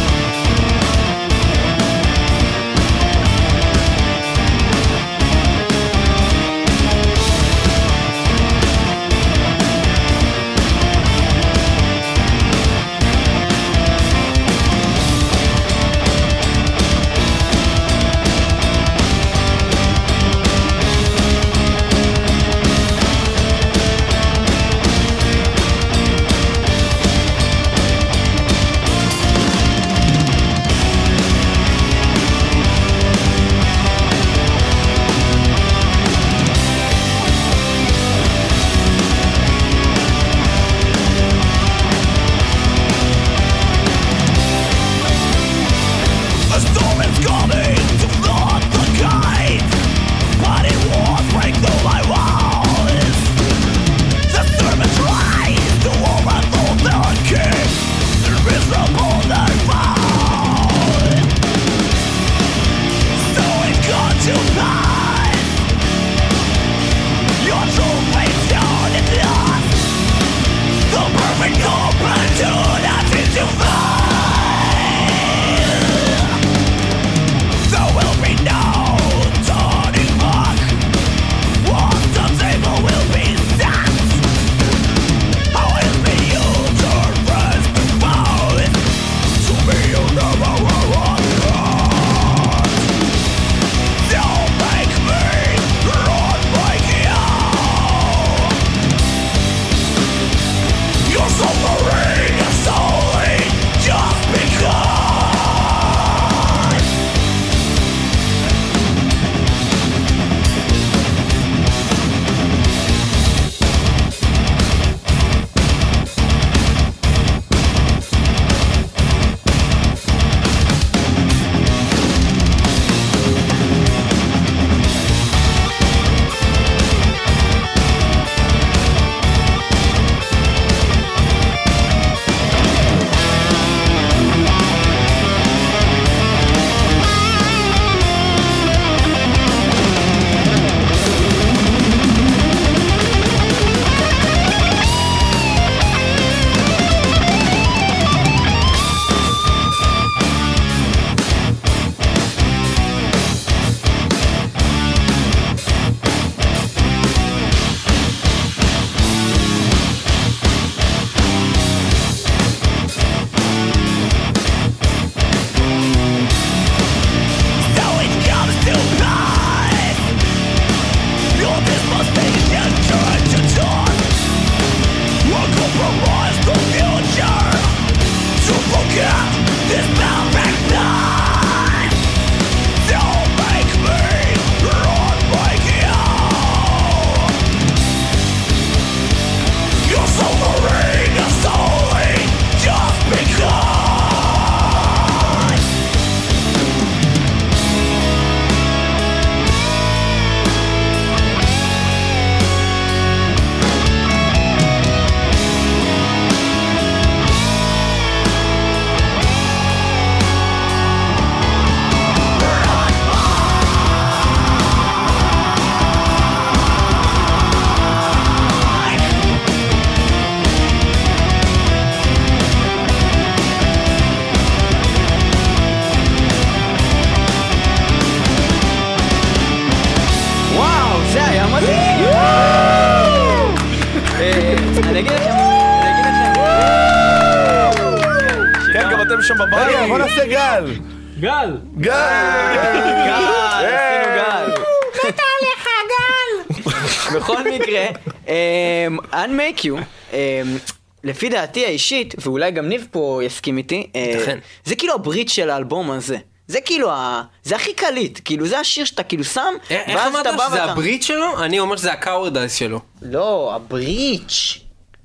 לפי דעתי האישית, ואולי גם ניב פה יסכים איתי, אה, ייתכן. זה כאילו הברית של האלבום הזה. זה כאילו, ה... זה הכי קליט, כאילו זה השיר שאתה כאילו שם, אה, איך ואז אמרת אתה בא שזה ואתה... הברית שלו? אני אומר שזה הקאוורדייס שלו. לא, הבריץ'.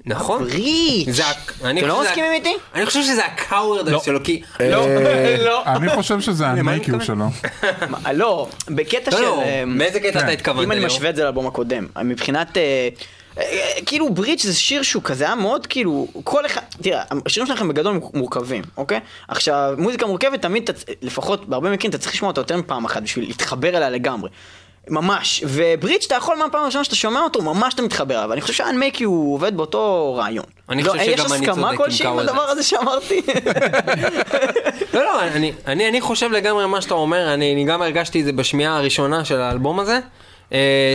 נכון? הבריץ'. זה אתם לא חושב שזה- מסכימים איתי? אני חושב שזה הקאוורדייס שלו, כי... לא, [laughs] לא. אני חושב שזה מתכוון? שלו. לא, בקטע לא, של... לא, באיזה קטע כן. אתה התכוונת? אם אני? משווה את זה לאלבום הקודם, מבחינת... אה, אה, כאילו בריץ' זה שיר שהוא כזה היה מאוד כאילו כל אחד תראה השירים שלכם בגדול מורכבים אוקיי עכשיו מוזיקה מורכבת תמיד אתה צ- לפחות בהרבה מקרים אתה צריך לשמוע אותה יותר מפעם אחת בשביל להתחבר אליה לגמרי. ממש ובריץ' אתה יכול מהפעם הראשונה שאתה שומע אותו ממש אתה מתחבר אליו ואני חושב שאנמייקי הוא עובד באותו רעיון. אני לא, חושב יש שגם אני הסכמה צודק עם כלשהי עם. הדבר הזה שאמרתי? [laughs] לא, לא, אני, אני, אני חושב לגמרי מה שאתה אומר, אני, אני גם הרגשתי את זה בשמיעה הראשונה של האלבום הזה, אה,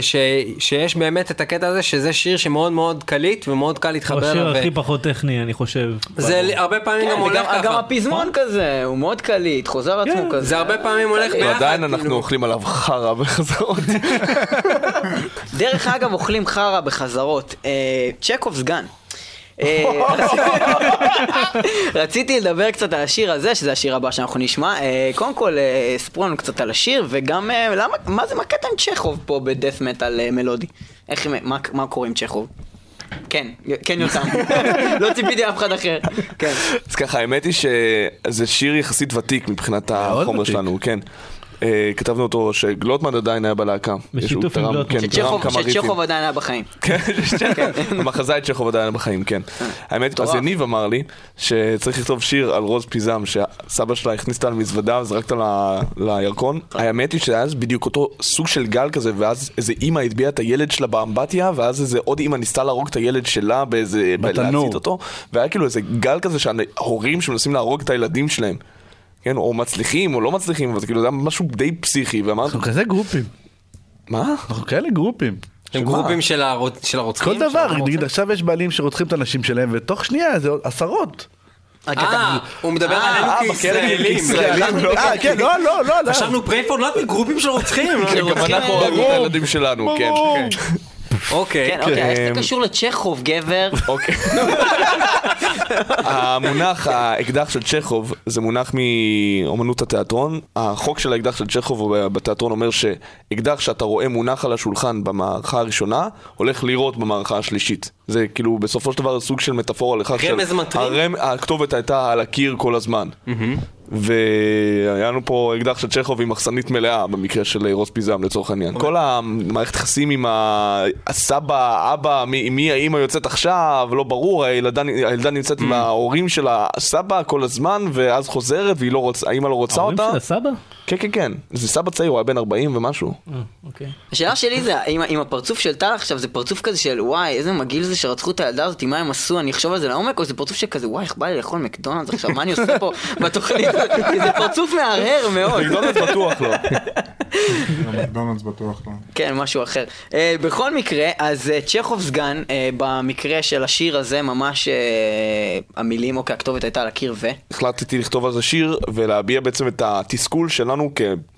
ש, שיש באמת את הקטע הזה שזה שיר שמאוד מאוד קליט ומאוד קל הוא להתחבר השיר אליו. הכי פחות טכני, אני חושב. זה ל- הרבה פעמים גם כן, הולך וגם- ככה. גם הפזמון כזה הוא מאוד קליט חוזר עצמו כזה. זה הרבה פעמים הולך ביחד. ועדיין אנחנו כאילו. אוכלים עליו חרא בחזרות. [laughs] דרך אגב, אוכלים חרא בחזרות. אה, צ'קוב סגן. אה, [laughs] רציתי לדבר קצת על השיר הזה, שזה השיר הבא שאנחנו נשמע. אה, קודם כל, אה, ספרו לנו קצת על השיר, וגם למה, מה זה, מה הקטע עם צ'כוב פה בדף מטאל מלודי? איך, מה, מה קורה עם צ'כוב? כן, כן יותם. [laughs] לא ציפיתי אף אחד אחר. כן. אז ככה, האמת היא שזה שיר יחסית ותיק מבחינת החומר. שלנו, כן. אה, כתבנו אותו שגלוטמן עדיין היה בלהקה. בשיתוף עם גלוטמן. כן, שצ'כוב [laughs] [laughs] עדיין היה בחיים. כן, המחזאי צ'כוב עדיין בחיים, כן. האמת, אז. יניב אמר לי שצריך לכתוב שיר על רוז פיזם שסבא שלה הכניס אותה למזוודה וזרק אותה ל- לירקון. האמת היא שאז בדיוק אותו סוג של גל כזה, ואז איזה אימא הטביעה את הילד שלה באמבטיה, ואז איזה עוד אימא ניסתה להרוג את הילד שלה באיזה... בתנור. והיה כאילו איזה גל כזה שההורים שמנסים להרוג את הילדים שלהם. כן, או מצליחים או לא מצליחים, אבל זה כאילו זה היה משהו די פסיכי, ואמרתי, אנחנו כזה גרופים. מה? אנחנו כאלה גרופים. הם גרופים של הרוץ- של הרוצחים? כל דבר? נגיד עכשיו יש בעלים שרוצחים את הנשים שלהם, ותוך שנייה זה עוד עשרות. אה, הוא מדבר עלינו אה, כישראלים. כישראלים, לא. אה, כן, לא, לא, לא, לא. חשבנו פרייפורד נאטי גרופים של רוצחים. כן, גם אנחנו הרגנו את הילדים שלנו, כן. אוקיי. כן, אוקיי, איך כן. זה קשור לצ'כוב, גבר? אוקיי. [laughs] המונח האקדח של צ'כוב זה מונח מאומנות התיאטרון. החוק של האקדח של צ'כוב בתיאטרון אומר שאקדח שאתה רואה מונח על השולחן במערכה הראשונה, הולך לירות במערכה השלישית. זה כאילו בסופו של דבר סוג של מטאפורה לכך של... רמז מטרים? הכתובת הייתה על הקיר כל הזמן. והיה לנו פה אקדח של צ'כוב עם מחסנית מלאה במקרה של רוס פיזם לצורך העניין. כל המערכת יחסים עם הסבא, האבא, מי מי האימא יוצאת עכשיו, לא ברור, הילדה, הילדה נמצאת עם ההורים של הסבא כל הזמן, ואז חוזרת והיא לא רוצה, האימא לא רוצה ההורים אותה. של הסבא? כן, כן, כן. זה סבא צעיר, הוא היה בן 40 ומשהו. אה, אוקיי. השאלה שלי זה, אם, הפרצוף של טל עכשיו זה פרצוף כזה של וואי, איזה מגעיל זה שרצחו את הילדה הזאת, מה הם עשו, אני אחשוב על זה לעומק, או זה פרצוף שכזה, וואי, איך בא לי לאכול מקדונלדס עכשיו, מה אני עושה פה [laughs] בתוכנית זה פרצוף מהרהר מאוד. מקדונלדס בטוח לא. במקדונלדס בטוח לא. כן, משהו אחר. Uh, בכל מקרה, אז uh, צ'כוב סגן, uh, במקרה של השיר הזה, ממש המילים, אוקיי, הכתובת הייתה על הקיר ו... החלטתי לכתוב על זה שיר ולהביע בעצם את התסכול שלנו.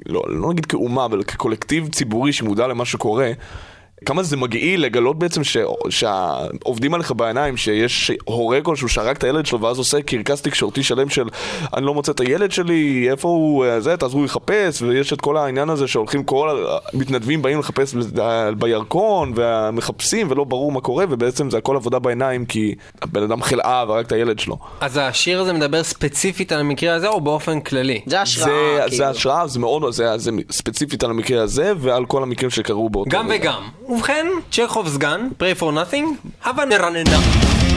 לא, לא נגיד כאומה, אבל כקולקטיב ציבורי שמודע למה שקורה. כמה זה מגעיל לגלות בעצם ש... שעובדים עליך בעיניים, שיש הורה כלשהו שהרג את הילד שלו ואז עושה קרקס תקשורתי שלם של אני לא מוצא את הילד שלי, איפה הוא, אה, זה, תעזרו לחפש, ויש את כל העניין הזה שהולכים כל המתנדבים באים לחפש ב- בירקון ומחפשים ולא ברור מה קורה ובעצם זה הכל עבודה בעיניים כי הבן אדם חלאה והרג את הילד שלו. אז השיר הזה מדבר ספציפית על המקרה הזה או באופן כללי? זה השראה, זה, כאילו. זה השראה, זה מאוד, זה, זה ספציפית על המקרה הזה ועל כל המקרים שקרו באותו גם רגע. וגם. ובכן, צ'כוב סגן, pray for nothing, הבה נרננה.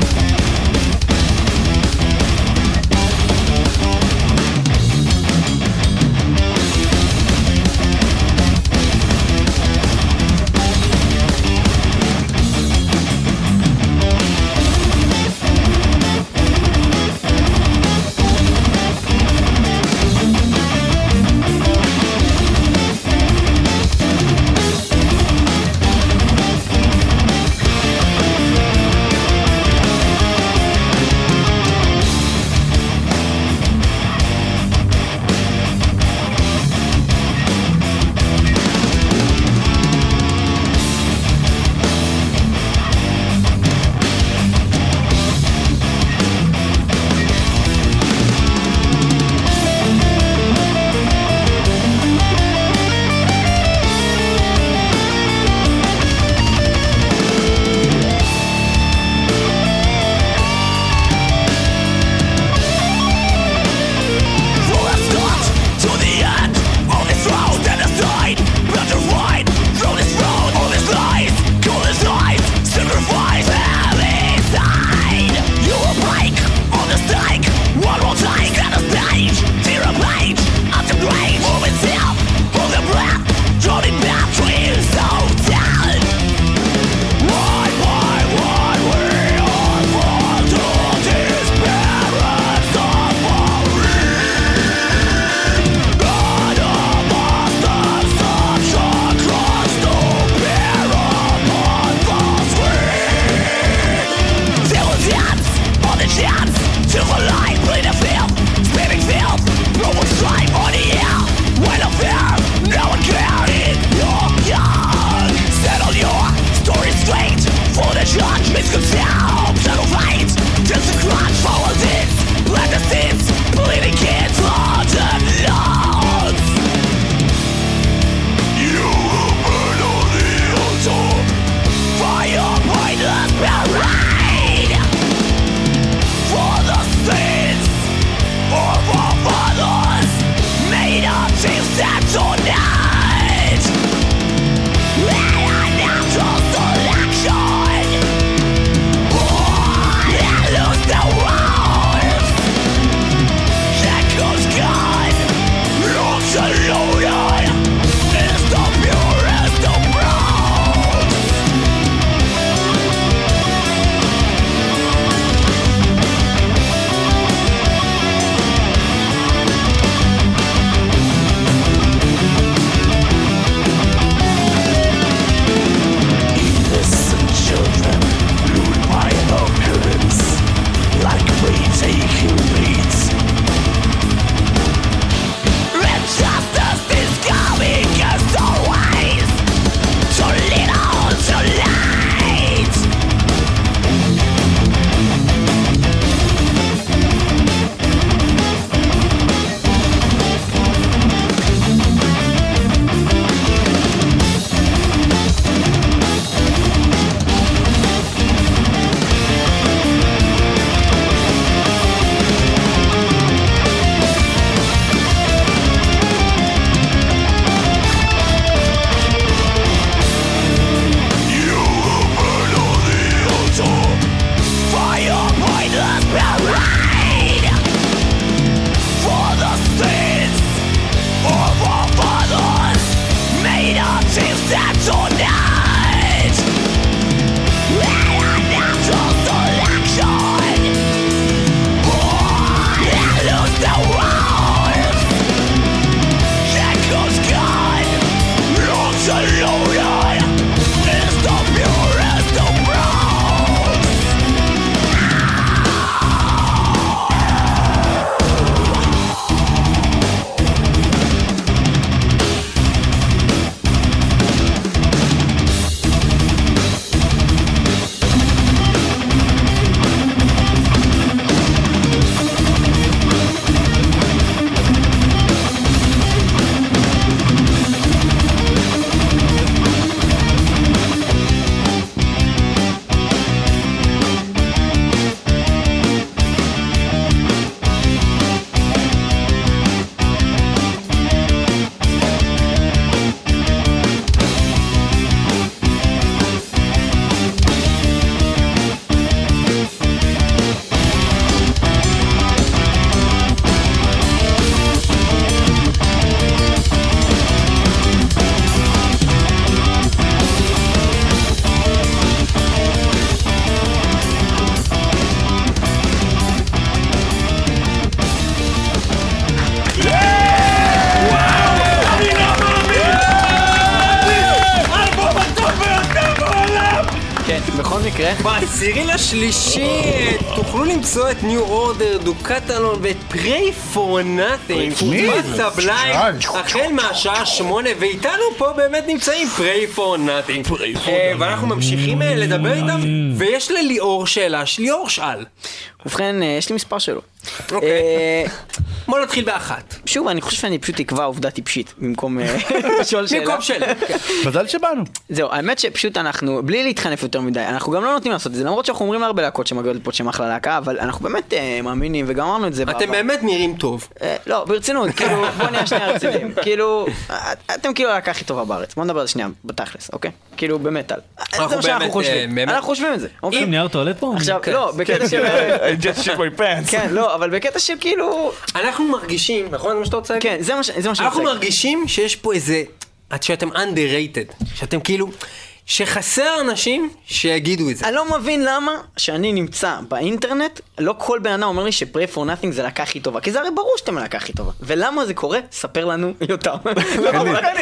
בעשירי לשלישי תוכלו למצוא את New Order, דוקטלון ואת Prey for Nothing? בסאבליים שי. החל מהשעה שמונה ואיתנו פה באמת נמצאים Prey for Nothing ואנחנו ממשיכים אה, לדבר איתם ויש לליאור שאלה. שליאור שאל ובכן, אה, יש לי מספר שלו. אוקיי. אה, בוא נתחיל באחת שוב, אני חושב שאני פשוט אקבע עובדה טיפשית במקום אה, [laughs] לשאול שאלה. במקום שאלה מזל שבאנו. זהו, האמת שפשוט אנחנו, בלי להתחנף יותר מדי, אנחנו גם לא נותנים לעשות את זה, למרות שאנחנו אומרים להרבה להקות שמגיעות לפה שם אחלה להקה, אבל אנחנו באמת מאמינים, וגם אמרנו את זה אתם באמת נראים טוב לא, ברצינות, כאילו, בוא נהיה שנייה רציניים. [laughs] כאילו, אתם כאילו הלהקה הכי טובה בארץ. בוא נדבר על זה שנייה, בתכלס, אוקיי? כאילו, באמת על. אנחנו זה מה שאנחנו חושבים. אנחנו חושבים את זה, אוקיי? עם נייר טואלט פה? עכשיו, כן. לא, בקטע של... [laughs] I [laughs] just shit my pants. כן, לא, אבל בקטע של כאילו... אנחנו מרגישים נכון זה מה שאתה רוצה להגיד? כן, זה מה ש- זה מה שאני אנחנו רוצה. מרגישים שיש פה איזה, שאתם underrated, שאתם כאילו, שחסר אנשים שיגידו את זה. אני לא מבין למה שאני נמצא באינטרנט, לא כל בן אדם אומר לי ש Prey for Nothing זה הלהקה הכי טובה, כי זה הרי ברור שאתם הלהקה הכי טובה. ולמה זה קורה? ספר לנו יותם. [laughs] לא,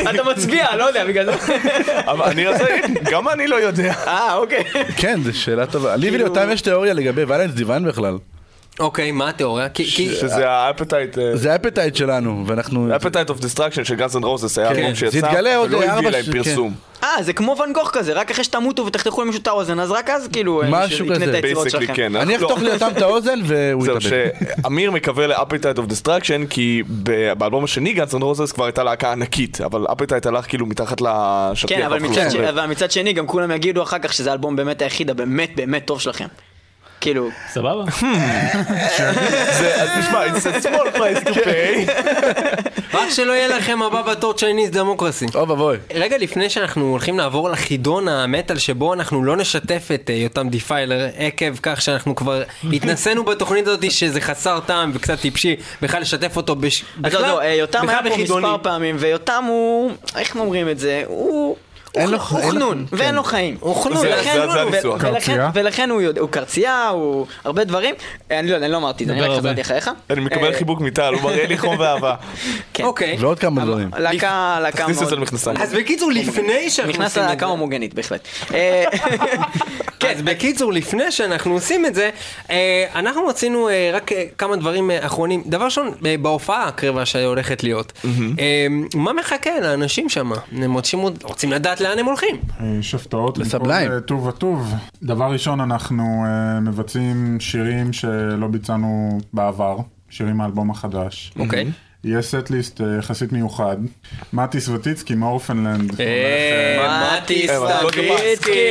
אתה מצביע, לא יודע, בגלל זה. [laughs] אבל אני רוצה להגיד, גם אני לא יודע. אה, אוקיי. [laughs] כן, זו שאלה טובה. לי כאילו- וליותם יש תיאוריה לגבי Violence Divine בכלל. אוקיי, מה התיאוריה? שזה ה Appetite, זה ה Appetite שלנו, ואנחנו... ה Appetite of Destruction של Guns and Roses היה כן. אלבום שיצא, ולא הביא להם ש- פרסום. אה, זה כמו ואן גוך כזה, רק אחרי שתמותו ותחתכו למישהו את האוזן, אז רק אז כאילו... משהו מישהו יקנה כזה. Basically. כן. אני אנחנו- אחתוך ליותם את האוזן והוא [laughs] זהו, יתאבד. שאמיר מקווה ל Appetite of Destruction כי באלבום השני Guns and Roses כבר הייתה להקה ענקית אבל Appetite הלך כאילו מתחת לשטיח. כן, לא זוכר. אבל מצד שני, גם כולם יגידו אחר כך שזה האלבום באמת היחיד הבאמת באמת טוב שלכם. כאילו, סבבה? זה- אז תשמע, it's a small price to pay. רק שלא יהיה לכם הבא בתור Chinese Democracy. אוי ואבוי. רגע לפני שאנחנו הולכים לעבור לחידון המטאל שבו אנחנו לא נשתף את אה, יותם Defiler עקב כך שאנחנו כבר [laughs] התנסינו בתוכנית הזאת שזה חסר טעם וקצת טיפשי בכלל לשתף אותו בש... אז לא, לא, אה, יותם בכלל היה פה בחידונים. מספר פעמים, ויותם הוא, איך אומרים את זה, הוא... אין לו- הוא אין לו- חנון, ואין כן. לו חיים. הוא חנון, ולכן- הוא יודע, הוא קרצייה, הוא הרבה דברים. אני לא יודע, אני לא אמרתי את זה, אני דבר רק. חזרתי אחריך. אני מקבל אה, חיבוק מטל, הוא מראה לי חום ואהבה. [laughs] כן. אוקיי. ועוד כמה דברים. להקה, להקה תכניס את מאוד... זה למכנסיים. אז בקיצור לפני שאנחנו נכנס עושים את ללהקה זה הומוגנית בהחלט. אה, [laughs] כן, אז בקיצור, לפני שאנחנו עושים את זה, אה, אנחנו רצינו רק כמה דברים אחרונים. דבר ראשון, בהופעה הקרבה שהולכת להיות, מה מחכה לאנשים שם? הם רוצים, רוצים לדעת לאן הם הולכים. יש הפתעות מכל לסבליים. אה, טוב וטוב. דבר ראשון, אנחנו אה, מבצעים שירים שלא ביצענו בעבר, שירים מהאלבום החדש. אוקיי. יהיה סט-ליסט אה, יחסית מיוחד. מתי סווטיצקי מאורפנלנד. אה, אה, לא סטביצקי!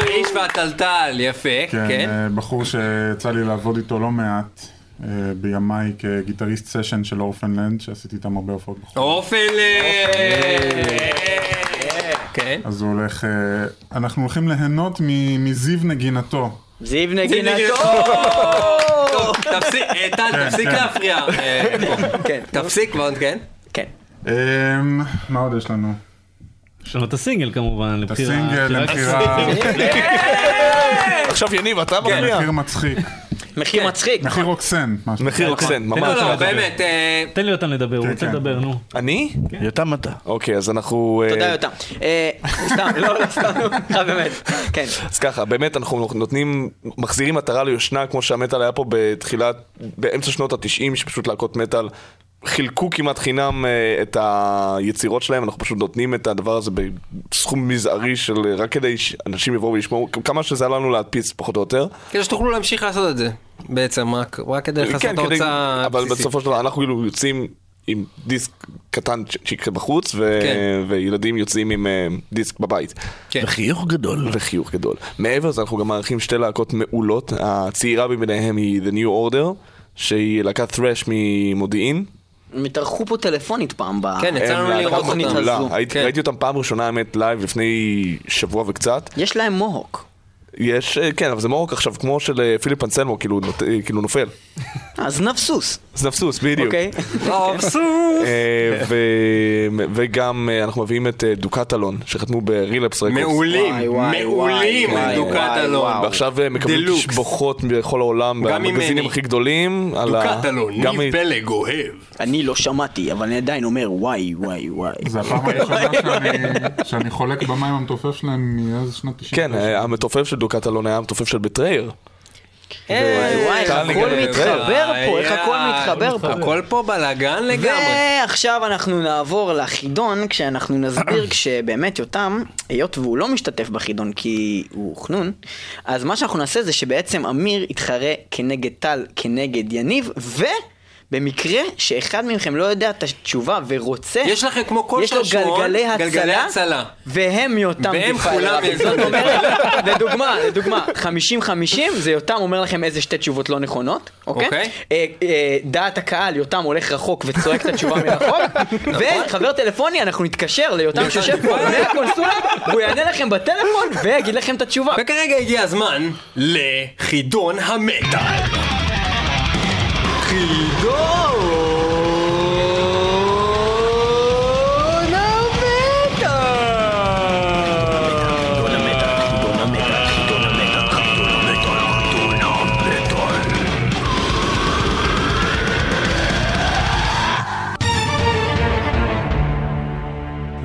האיש והטלטל, יפה, כן, כן. אה, בחור שיצא לי לעבוד איתו לא מעט. אה, בימיי כגיטריסט סשן של אורפנלנד, שעשיתי איתם הרבה הופעות בחור. אופנלנד! כן. אז הוא הולך, אה, אנחנו הולכים ליהנות מ- מזיו נגינתו. זיו נגינתו! תפסיק, אה, טל, כן, תפסיק כן. להפריע. תפסיק, ועוד כן. כן. אמ, מה עוד יש לנו? יש לנו את הסינגל כמובן, את לבחירה. הסינגל למכירה, [laughs] עכשיו יניב, אתה מפריע. מחיר מצחיק, מחיר מצחיק. מחיר משהו. מחיר אוקסן, ממש. לא, לא. באמת, אה, תן לי אותם לדבר, הוא כן, רוצה כן. לדבר, נו. אני? יותם אתה. אוקיי, אז אנחנו... אה, תודה יותם. אה, סתם, לא, לא סתם, באמת. כן. אז ככה, באמת אנחנו נותנים, מחזירים מטרה ליושנה כמו שהמטאל היה פה בתחילת, באמצע שנות התשעים, שפשוט להקות מטאל חילקו כמעט חינם אה, את היצירות שלהם, אנחנו פשוט נותנים את הדבר הזה בסכום מזערי של אה, רק כדי שאנשים יבואו וישמעו, כמה שזה עלה לנו להדפיס פחות או יותר. כדי שתוכלו להמשיך לעשות את זה, בעצם, רק רק כדי לכסות כן, את ההוצאה אבל הבסיסית. בסופו של דבר אנחנו כאילו יוצאים עם דיסק קטן שיקרה בחוץ, ו... כן. וילדים יוצאים עם אה, דיסק בבית. כן. וחיוך גדול. וחיוך גדול. מעבר לזה אנחנו גם מארחים שתי להקות מעולות, הצעירה מביניהם היא The New Order, שהיא להקת thrash ממודיעין. הם התארחו פה טלפונית פעם ב... כן, יצא לנו הם לראות אותם. מעולה. הייתי- כן. ראיתי אותם פעם ראשונה האמת לייב לפני שבוע וקצת. יש להם מוהוק. יש, אה, כן, אבל זה מורק עכשיו כמו של אה, פיליפ אנסלמו, כאילו אה, כאילו נופל. אז נפסוס. זנבסוס, בדיוק. אוקיי? ו- וגם אנחנו מביאים את דוקת אלון, שחתמו ברילפס רקורדס. מעולים, מעולים. וואו. ועכשיו מקבלים. תשבוכות בכל העולם, גם במגזינים. הכי גדולים. גם ניב פלג אוהב. אני לא שמעתי, אבל אני עדיין אומר וואי, וואי, וואי. זה הפעם הראשונה שאני- חולק במים המתופף שלהם מאיזה שנת 90. כן, המתופף של דוקת אלון היה המתופף של בטרייר. אה, וואי, איך הכל מתחבר פה, איך הכל מתחבר פה. הכל פה בלאגן לגמרי. ועכשיו אנחנו נעבור לחידון, כשאנחנו נסביר [coughs] כשבאמת יותם, היות והוא לא משתתף בחידון כי הוא חנון, אז מה שאנחנו נעשה זה שבעצם אמיר יתחרה כנגד טל, כנגד יניב, ובמקרה שאחד מכם לא יודע את התשובה ורוצה, יש לכם כמו כל יש לו גלגלי גלגלי הצלה, הצלה. והם יותם והם כולם. זאת אומרת, לדוגמה, לדוגמה, 50-50 זה יותם אומר לכם איזה שתי תשובות לא נכונות, אוקיי? אוקיי. אה, אה, דעת הקהל, יותם הולך רחוק וצועק את התשובה מרחוק, וחבר טלפוני, אנחנו נתקשר ליותם שיושב פה מהקונסולה, והוא יענה לכם בטלפון ויגיד לכם את התשובה. וכרגע הגיע הזמן לחידון המטאל. חידון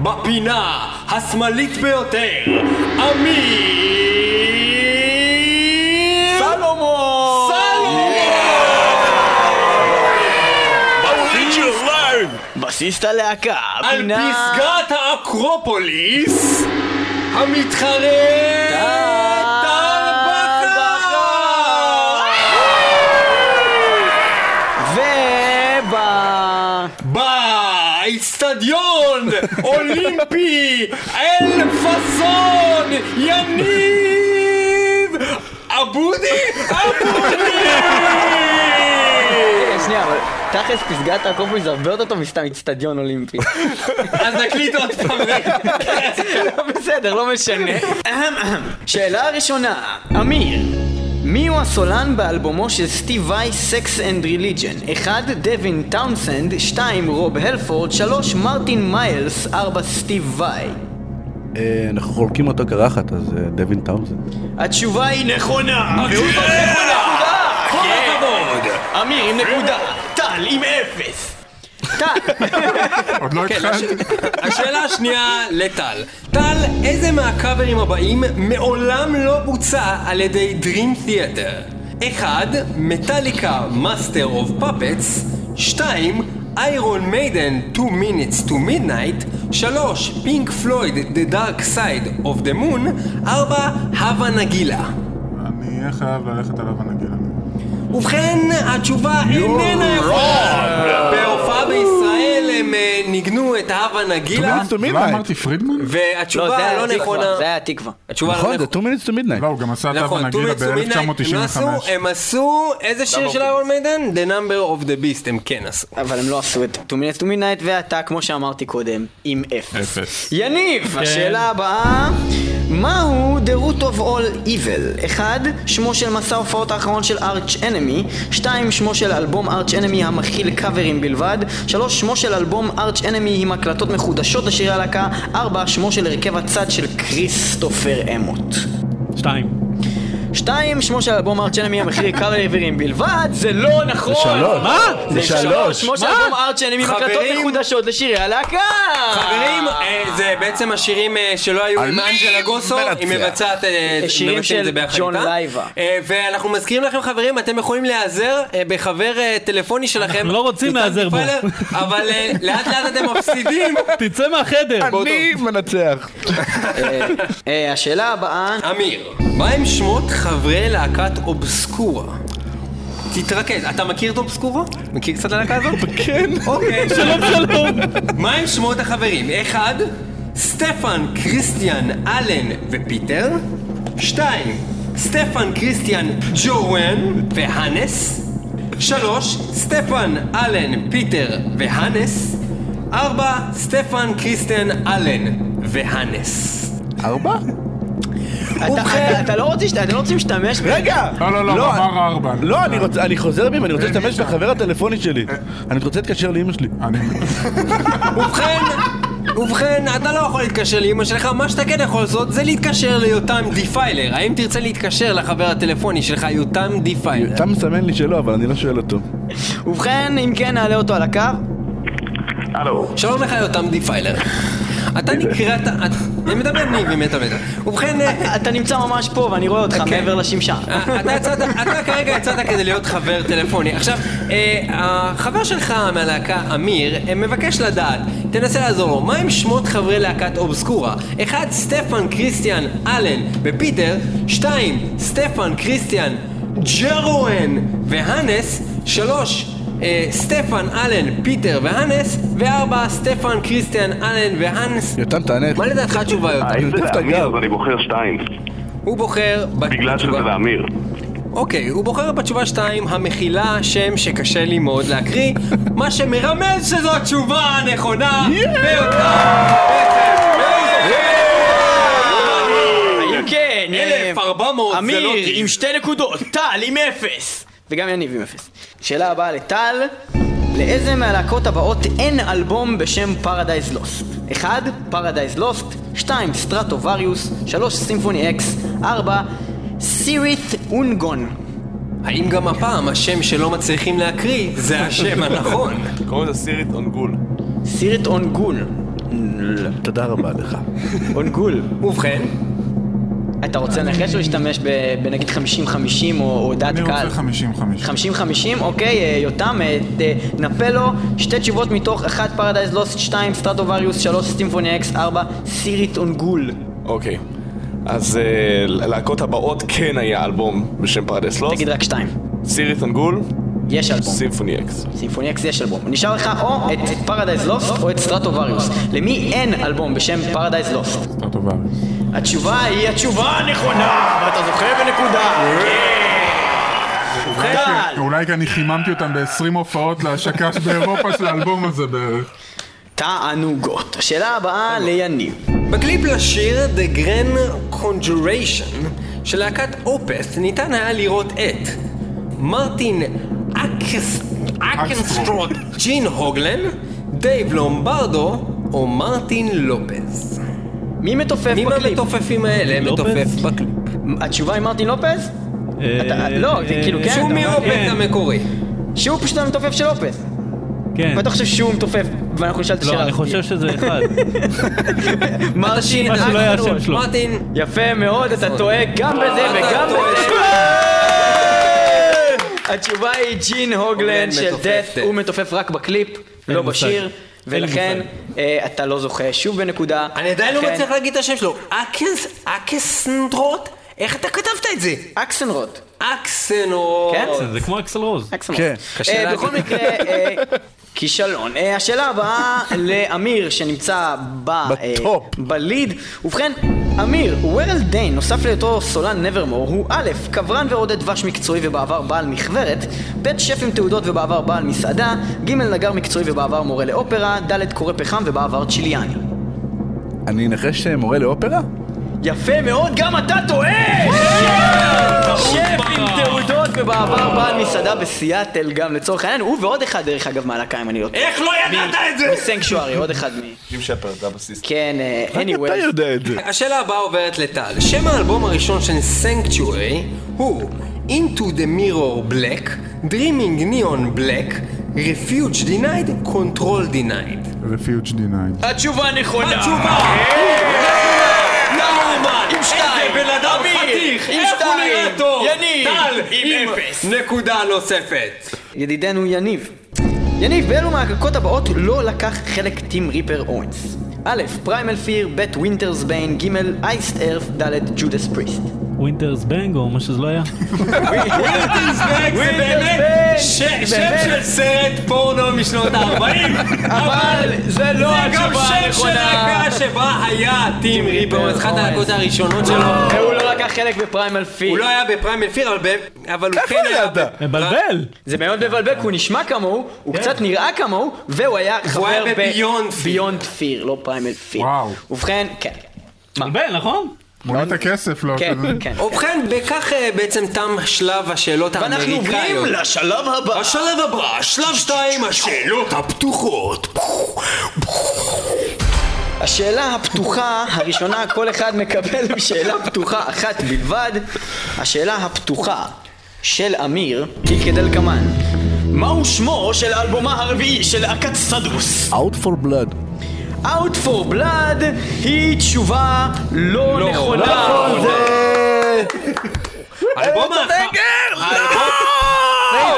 בפינה השמאלית ביותר, אמיר בסיסט הלהקה, על פינה... פסגת האקרופוליס, המתחרה טל בכר! וב... באיצטדיון אולימפי אל פאסון יניב אבודי אבודי! שנייה, אבל תכלס פסגת האקרופוליס זה הרבה יותר טוב מסתם איצטדיון אולימפי. [laughs] אז נקליט עוד פעם רגע. בסדר, לא משנה. שאלה ראשונה, אמיר. מי הוא הסולן באלבומו של סטיב וואי, Sex and Religion? 1. דווין טאונסנד 2. רוב הלפורד 3. מרטין מיילס 4. סטיב וואי אה, אנחנו חולקים אותו קרחת, אז אה, דווין טאונסנד. התשובה היא נכונה! והוא זוכה בנקודה! כל הכבוד! אמיר עם נקודה, טל עם אפס! טל! עוד לא כן, התחלתי. השאלה השנייה לטל. טל, איזה מהקאברים הבאים מעולם לא בוצע על ידי Dream Theater? 1. מטאליקה Master of Puppets 2. איירון מיידן 2 Minutes to Midnight 3. פינק פלויד The Dark Side of the Moon 4. הווה נגילה אני אהיה חייב ללכת עליו הנגילה. ובכן, התשובה איננה יכולה. בהופעה בישראל הם אה, ניגנו את הווה נגילה, Two minutes to לא midnight. אמרתי פרידמן? לא, והתשובה היה לא התקווה, נכונה. זה היה התקווה. התשובה לא נכון, זה נכונה. 2 minutes to midnight. לא, הוא גם עשה את נכון, אבא נגילה Two Minutes to Midnight, הם לא עשו, ב-1995. הם עשו איזה שיר של איירון מיידן? The Number of the Beast, הם כן עשו. אבל הם לא עשו את 2 minutes to midnight ואתה, כמו שאמרתי קודם, עם אפס. אפס. יניב, השאלה הבאה, מהו The Root of All Evil? 1. שמו של מסע ההופעות האחרון של ארץ' אנמי 2. שמו של אלבום ארץ' אנמי המכיל קאברים בלבד 3. שמו של אלבום ארץ' אנמי עם הקלטות מחודשות לשירי הלהקה 4. שמו של הרכב הצד של כריסטופר אמוט שתיים. שתיים, שמו של אלבום ארץ' אנמי המכיל קאברים בלבד, זה לא נכון! זה שלוש. מה? זה זה שלוש. שמו של מה? אלבום עם הקלטות חברים- מחודשות לשירי הלהקה! חברים, אה, זה בעצם השירים אה, שלא היו עם אנג'לה גוסו. היא מבצעת, אה, שירים של ג'ון. לייבה. ואנחנו מזכירים לכם חברים, אתם יכולים להיעזר בחבר טלפוני שלכם. אנחנו לא רוצים להיעזר בו. אבל לאט לאט אתם מפסידים. [laughs] תצא מהחדר. אני מנצח. השאלה הבאה, אמיר, מהם שמות חברי להקת אובסקורה? תתרכז, אתה מכיר את אובסקורה? מכיר קצת ללהקה הזאת? [laughs] כן. אוקיי. [laughs] שלום שלום. מהם שמות החברים? אחד, סטפן, קריסטיאן, אלן ופיטר. שתיים, סטפן, קריסטיאן, ג'ואן והנס. שלוש, סטפן, אלן, פיטר והנס. ארבע, סטפן, קריסטיאן, אלן והנס. ארבע? אתה- אתה- אתה לא רוצה לא להשתמש בזה? רגע! לא, לא, לא, הוא אמר ארבע. לא, אני רוצה- אני חוזר בי ואני רוצה אין להשתמש אישה. בחבר הטלפוני שלי. אני רוצה להתקשר לאמא שלי. אני... [laughs] ובכן, ובכן, אתה לא יכול להתקשר לאמא שלך, מה שאתה כן יכול לעשות זה להתקשר ליותם Defiler. האם תרצה להתקשר לחבר הטלפוני שלך, יותם Defiler? אתה מסמן לי שלא, אבל אני לא שואל אותו. ובכן, אם כן, נעלה אותו על הקו. שלום לך יותם Defiler. אתה נקראת... מדבר ניב עם מטה מטה. ובכן... אה, אתה נמצא ממש פה ואני רואה אותך כן. מעבר לשמשה. אתה יצאת, אתה כרגע יצאת כדי להיות חבר טלפוני. עכשיו, אה, החבר שלך מהלהקה, אמיר, אה, מבקש לדעת, תנסה לעזור לו, מהם שמות חברי להקת Obscura? אחד, סטפן קריסטיאן אלן ופיטר, שתיים, סטפן קריסטיאן ג'רואן והנס, שלוש, אה, סטפן אלן, פיטר והנס, וארבע, סטפן קריסטיאן אלן והנס. יותם, תענה. מה לדעתך התשובה, יותם? את הגב. אז אני בוחר שתיים. הוא בוחר... בגלל שזה באמיר. אוקיי, הוא בוחר בתשובה 2, המכילה שם שקשה לי מאוד להקריא, מה שמרמז שזו התשובה הנכונה ביותר. אם כן, אה, 1400 זה לא אמיר. עם שתי נקודות, טל עם אפס. וגם יניב עם אפס. שאלה הבאה לטל, לאיזה מהלהקות הבאות אין אלבום בשם Paradise Lost? 1. Paradise Lost 2. Stratovarius 3. Symphony X 4. Cirith Ungol האם גם הפעם השם שלא מצליחים להקריא זה השם הנכון? [laughs] קוראים לזה סירית אונגול. סירית אונגול תודה רבה לך. Ungol ובכן, אתה רוצה לנחש או להשתמש ב- בנגיד 50-50 או או דעת אני קהל? רוצה 50-50. 50-50, אוקיי, אה, יותם, אה, נפה לו שתי תשובות מתוך 1 Paradise Lost, 2 Stratovarius, 3 Symphony X, 4 Cirith Ungol. אוקיי. אז אה, ללהקות הבאות כן היה אלבום בשם Paradise Lost. תגיד רק 2. Cirith Ungol, יש אלבום. Symphony X. Symphony X יש אלבום. נשאר לך או את Paradise Lost או את Stratovarius. למי אין אלבום בשם Paradise Lost? טובה. התשובה היא התשובה הנכונה, ואתה זוכה בנקודה. כן. אולי כי אני חיממתי אותם ב-20 הופעות להשקה [laughs] באירופה של האלבום הזה בערך. תענוגות. השאלה הבאה ליניב. בקליפ לשיר The Grand Conjuration של להקת Opeth ניתן היה לראות את מרטין אקסנרוט ג'ין הוגלן, דייב לומברדו או מרטין לופז. מי מתופף מי בקליפ? מהמתופפים האלה לופז? מתופף בקליפ? התשובה היא מרטין לופז? אתה- לא, זה כאילו כן. שהוא אתה- מאופס כן. המקורי. שהוא פשוט המתופף של לופז. כן. ואתה חושב שהוא מתופף, ואנחנו נשאל את השאלה לא, אני. חושב שזה אחד. [laughs] מרטין. שלו. מרטין, יפה מאוד, אתה טועה גם בזה וגם. בזה. התשובה היא ג'ין הוגלן של Death. הוא מתופף רק בקליפ, לא. בשיר, ולכן אה, אתה לא זוכה שוב בנקודה. אני עדיין לא מצליח להגיד את השם שלו. אקס, אקסנדרוט? איך אתה כתבת את זה? אקסנרוט. אקסנרוט. כן? זה כמו אקסל רוז. אקסנרוט. כן. קשה אה. בכל מקרה, אה, כישלון. אה, השאלה הבאה לאמיר שנמצא ב- אה, ב top. ב lead. ובכן, אמיר, וורל דיין, נוסף להיותו סולן Nevermore, הוא א', קברן ורודה דבש מקצועי ובעבר בעל מכוורת, ב', שף עם תעודות ובעבר בעל מסעדה, ג', נגר מקצועי ובעבר מורה לאופרה, ד', קורא פחם ובעבר צ'יליאני. אני אנחש מורה לאופרה? יפה מאוד, גם אתה טועה! שף עם תעודות ובעבר בעל מסעדה בסיאטל גם לצורך העניין, הוא ועוד אחד דרך אגב מהלהקה אם אני לא טועה. איך לא ידעת את זה? מסנקשוארי, עוד אחד מ... ג'ים שפרד, הבסיס. כן, אה, אתה anyway. יודע את זה. השאלה הבאה עוברת לטל. שם האלבום הראשון של סנקצ'וארי הוא Into the Mirror Black, Dreaming Neon Black, Refuge Denied, Control Denied. Refuge Denied. התשובה נכונה. התשובה! חתיך! עם שתיים. יניב, טל! עם אפס. נקודה נוספת. ידידנו יניב. יניב, באלו מהלהקות הבאות לא לקח חלק טים ריפר אוונס? א', Primal Fear, ב', Winter's Bane, ג', Iced Earth, ד', Judas Priest. Winter's Bane או מה שזה לא היה. ווינטרסברג זה באמת ש- שם של סרט פורנו משנות ה-40 אבל זה לא זה גם התשובה שם של הנכונה. להקה שבה היה טים ריפר, אחת הלהקות הראשונות שלו והוא לא לקח חלק ב Primal Fear. הוא לא היה ב Primal Fear, אבל ב- הוא כן היה... ידעת? מבלבל! זה מאוד מבלבל, כי הוא נשמע כמוהו, הוא קצת נראה כמוהו, והוא היה חבר היה ב Beyond Fear. Beyond Fear, לא Primal Fear. וואו. ובכן, כן. מבלבל, נכון? מונית את הכסף, לא? כן, כזה. כן. ובכן, בכך אה, בעצם תם שלב השאלות ואנחנו עוברים האמריקאיות. לשלב הבא. השלב הבא, שלב 2, השאלות הפתוחות. השאלה הפתוחה הראשונה, כל אחד מקבל שאלה פתוחה אחת בלבד. השאלה הפתוחה של אמיר היא כדלקמן. מהו שמו של אלבומה הרביעי של להקת סדוס? Out for blood. Out for Blood היא תשובה לא נכונה. האלבום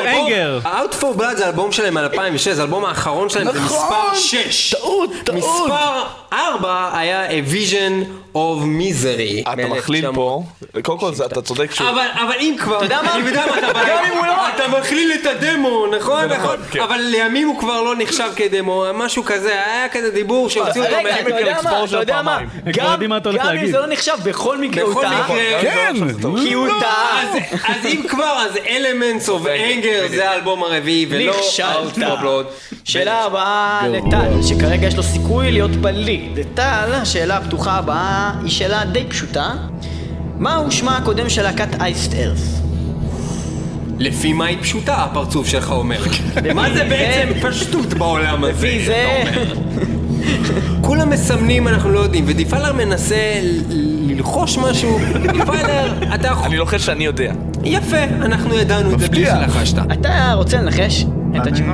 אנגר. Out for Blood זה אלבום שלהם מ-2006, זה האלבום האחרון שלהם, זה מספר 6. טעות, טעות. מספר 4 היה A Vision of Misery. אתה מכליל מ-1900. פה, קודם כל אתה צודק ש... אבל, אבל אם כבר, אתה יודע מה? אני יודע מה אתה בא, גם אם הוא לא- אתה מכליל את הדמו, נכון? נכון, כן. אבל לימים הוא כבר לא נחשב כדמו, משהו כזה, היה כזה דיבור שהוציאו אותו רגע, מה... אתה יודע מה? אתה יודע מה? גם אם. זה לא נחשב, בכל מקרה הוא טעה. כן. כי הוא טעה. אז, אם כבר, אז Elements of Anger זה האלבום הרביעי, ולא נכשלת. שאלה הבאה לטל, שכרגע יש לו סיכוי להיות בליד. טל, השאלה הפתוחה הבאה היא שאלה די פשוטה. מהו שמה הקודם של להקת אייסט ארס? לפי מה היא פשוטה, הפרצוף שלך אומר. [laughs] מה זה בעצם פשטות בעולם הזה? לפי זה... [laughs] כולם מסמנים, אנחנו לא יודעים, ודיפלר מנסה ללחוש משהו. דיפלר, אתה יכול... אני לוחש שאני יודע. יפה, אנחנו ידענו את זה בלי. שלחשת. אתה רוצה לנחש את התשובה?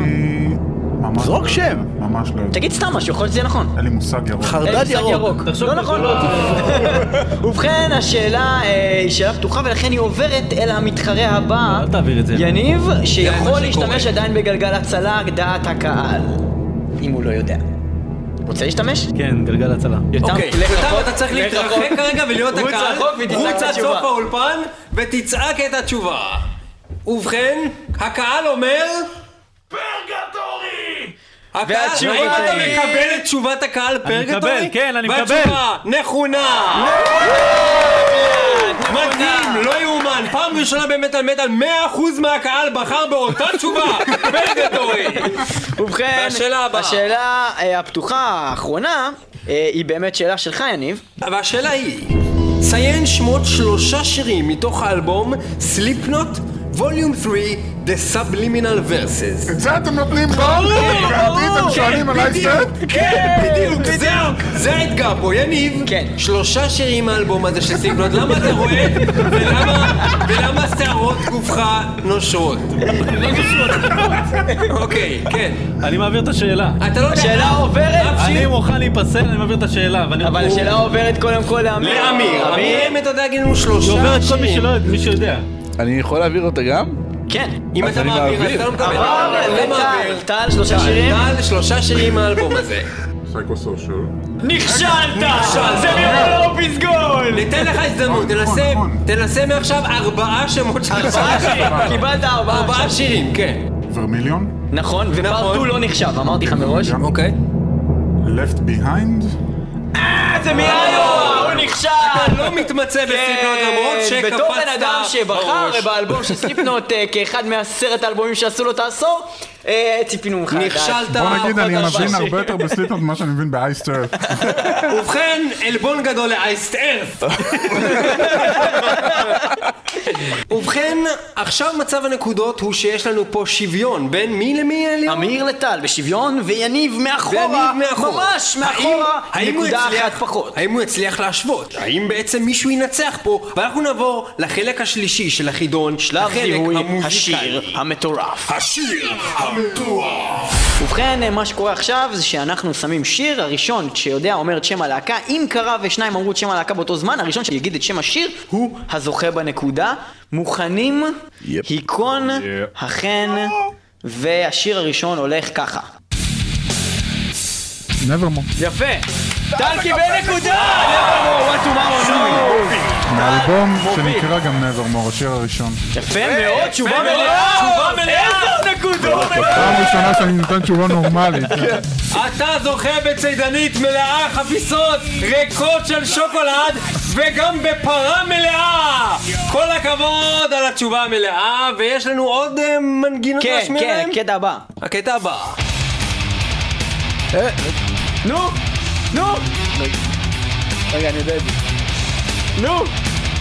ממש זרוק לא- שם. ממש לא יודע. תגיד סתם משהו, יכול להיות שזה יהיה נכון. אין לי מושג ירוק. חרדל מושג ירוק. לא נכון. ובכן, השאלה אה, היא שאלה פתוחה ולכן היא עוברת אל המתחרה הבא. אל תעביר את זה. יניב, שיכול להשתמש. עדיין בגלגל הצלה, דעת הקהל. אם הוא לא יודע. רוצה להשתמש? כן, גלגל הצלה. יותם, אוקיי, יותם, אתה צריך להתרחק. כרגע ולהיות הקהל. רוץ עד. סוף האולפן ותצעק את התשובה. ובכן, הקהל אומר... פרגטורי! והתשובה האם אתה היא- מקבל את תשובת הקהל פרגטורי? מקבל, כן, אני מקבל. והתשובה נכונה! מדהים, לא יאומן, פעם ראשונה במטאל מטאל 100% מהקהל בחר באותה תשובה, פרגטורי! ובכן, והשאלה הבאה. השאלה אה, הפתוחה האחרונה אה, היא באמת שאלה שלך, יניב. והשאלה היא, ציין שמות שלושה שירים מתוך האלבום Slipknot Volume 3 The Subliminal Verses. את זה אתם נותנים פה? ואותי אתם שואלים על אייסטר? כן, בדיוק, זה- זה האתגר פה, יניב. כן. שלושה שירים מהאלבום הזה של סליקנוט, למה אתה רועד ולמה- ולמה שערות גופך [laughs] נושרות? אוקיי, כן. אני מעביר את השאלה. אתה לא יודע... השאלה עוברת. אני מוכן להיפסל, אני מעביר את השאלה. אבל השאלה עוברת קודם כל לאמיר. לאמיר. אמיר, אם אתה יודע להגיד לנו שלושה היא עוברת כל מי שירים. שלא יודע- מי שיודע. אני יכול להעביר אותה גם? כן. אם אתה אני מעביר, אז. אתה לא מקבל. עבר. לטל, טל, שלושה שירים. טל, שלושה שירים מהאלבום הזה. נכשלת! זה נראה לו פסגול! ניתן לך הזדמנות, נכון, תנסה, נכון. תנסה מעכשיו ארבעה שמות של ארבעה שירים, קיבלת ארבעה. שירים, כן. ורמיליון? נכון, ופרטו לא נחשב, אמרתי לך מראש. אוקיי. Left Behind? זה מיאיו! נכשל! לא מתמצא בסרטון למרות שקפצת בתור בן אדם שבחר בראש. באלבום של סליפנוט אה, כאחד מעשרת האלבומים שעשו לו את העשור, ציפינו ממך. לדעת. נכשלת. בוא נגיד, אני מבין. הרבה יותר בסליפנוט ממה שאני מבין באייסטר. [laughs] ובכן, עלבון גדול לאייסט ארף. [laughs] ובכן, עכשיו מצב הנקודות הוא שיש לנו פה שוויון בין מי למי אליון? אמיר לטל בשוויון, ויניב מאחורה, ויניב מאחורה. ממש מאחורה, נקודה אחת פחות. האם הוא יצליח להשוות? האם בעצם מישהו ינצח פה? ואנחנו נעבור לחלק השלישי של החידון, שלב זיהוי. השיר המטורף. השיר המטורף. ובכן, מה שקורה עכשיו זה שאנחנו שמים שיר, הראשון שיודע אומר את שם הלהקה, אם קרה ושניים אמרו את שם הלהקה באותו זמן, הראשון שיגיד את שם השיר הוא הזוכה בנקודה. מוכנים? יפ. היכון, החן, והשיר הראשון הולך ככה. נברמו. יפה! טל קיבל נקודה! Nevermore, what tomorrow knows. מאלבום שנקרא גם נברמור, השיר הראשון. יפה מאוד, תשובה מלאה! תשובה מלאה! פעם ראשונה שאני נותן תשובה נורמלית. אתה זוכה בצידנית מלאה חפיסות ריקות של שוקולד וגם בפרה מלאה! כל הכבוד על התשובה המלאה ויש לנו עוד אה, מנגינות כן, להשמיע כן, להם? הקטע הבא. הקטע הבא. נו! נו! רגע, אני יודע את זה. נו!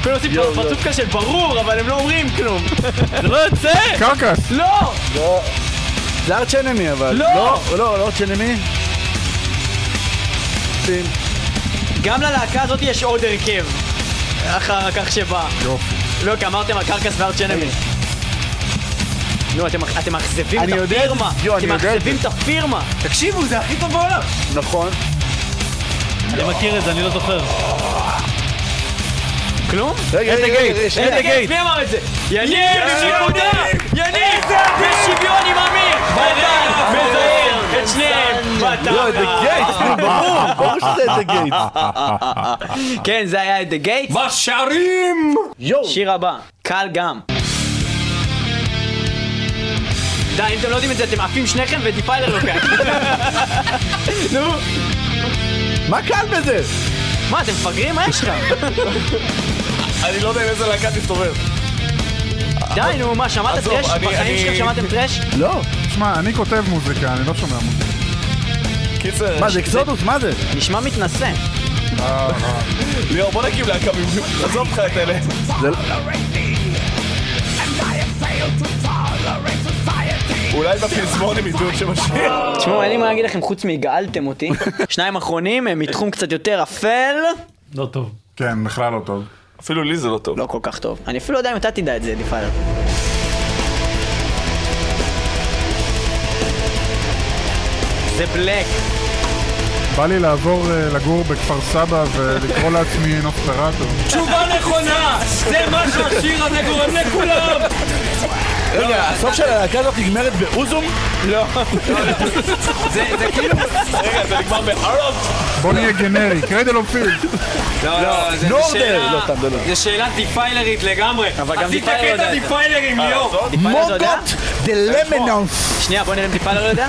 כולם עושים יואו, פרצוף כזה של ברור, אבל הם לא אומרים כלום. [laughs] זה לא יוצא! קרקס! לא! זה ארץ' אנמי אבל. לא! לא, לא, לא ארץ' אנמי. גם ללהקה הזאת יש עוד הרכב. אחר כך שבא. יופי. לא, כי אמרתם על קרקס וארץ' אנמי. נו, אתם מאכזבים את. הפירמה. אתם מאכזבים את הפירמה. תקשיבו, זה הכי טוב בעולם. נכון. אני מכיר את זה, אני לא זוכר. כלום? רגע, רגע, רגע, את שנייה. הגייט. מי אמר את זה? יניב, נקודה! יניב! בשוויון עם אמיר! בטח! מזהיר את שניהם! לא, את הגייט, נו, ברור, ברור שזה את הגייט. כן, זה היה את The Gates. בשערים! שיר הבא, קל גם. די, אם אתם לא יודעים את זה, אתם עפים שניכם ודיפיילר לוקח. [laughs] נו, מה קל בזה? מה, אתם מפגרים? מה יש לך? [laughs] אני לא יודע עם איזה להקה תסתובב. די, נו, מה, שמעת thrash? אני- בחיים שלכם שמעתם thrash? לא. שמע, אני כותב מוזיקה, אני לא שומע מוזיקה. קיצר, מה זה Exodus? מה זה? נשמע מתנשא. ליאור בוא נקים להקה, עזוב לך את אלה. אולי בפזמון הם ידעו שם השיר. תשמעו, אין לי מה להגיד לכם חוץ מהגעלתם אותי. [laughs] שניים אחרונים הם מתחום קצת יותר אפל. לא טוב. כן, בכלל לא טוב. אפילו לי זה לא טוב. לא כל כך טוב. אני אפילו לא יודע אם אתה תדע את זה, דיפיילר. זה black. בא לי לעבור אה, לגור בכפר סבא ולקרוא לעצמי נוספרטו. תשובה נכונה! זה מה שהשיר הזה גורם לכולם! רגע, הסוף של הלהקה הזאת נגמרת באוזום? זה זה כאילו... רגע, זה נגמר בארלוב? בוא נהיה גנרי, קרדל אוף פילד. לא, לא, זה! שאלה... לא, סתם, זה לא. זה שאלה דיפיילרית לגמרי. אבל גם עשית דיפיילר יודע קטע. דיפיילרים, ליאור. דיפיילר זה יודע? מוגות דה למנוס. שנייה, בוא נראה אם דיפיילר לא יודע.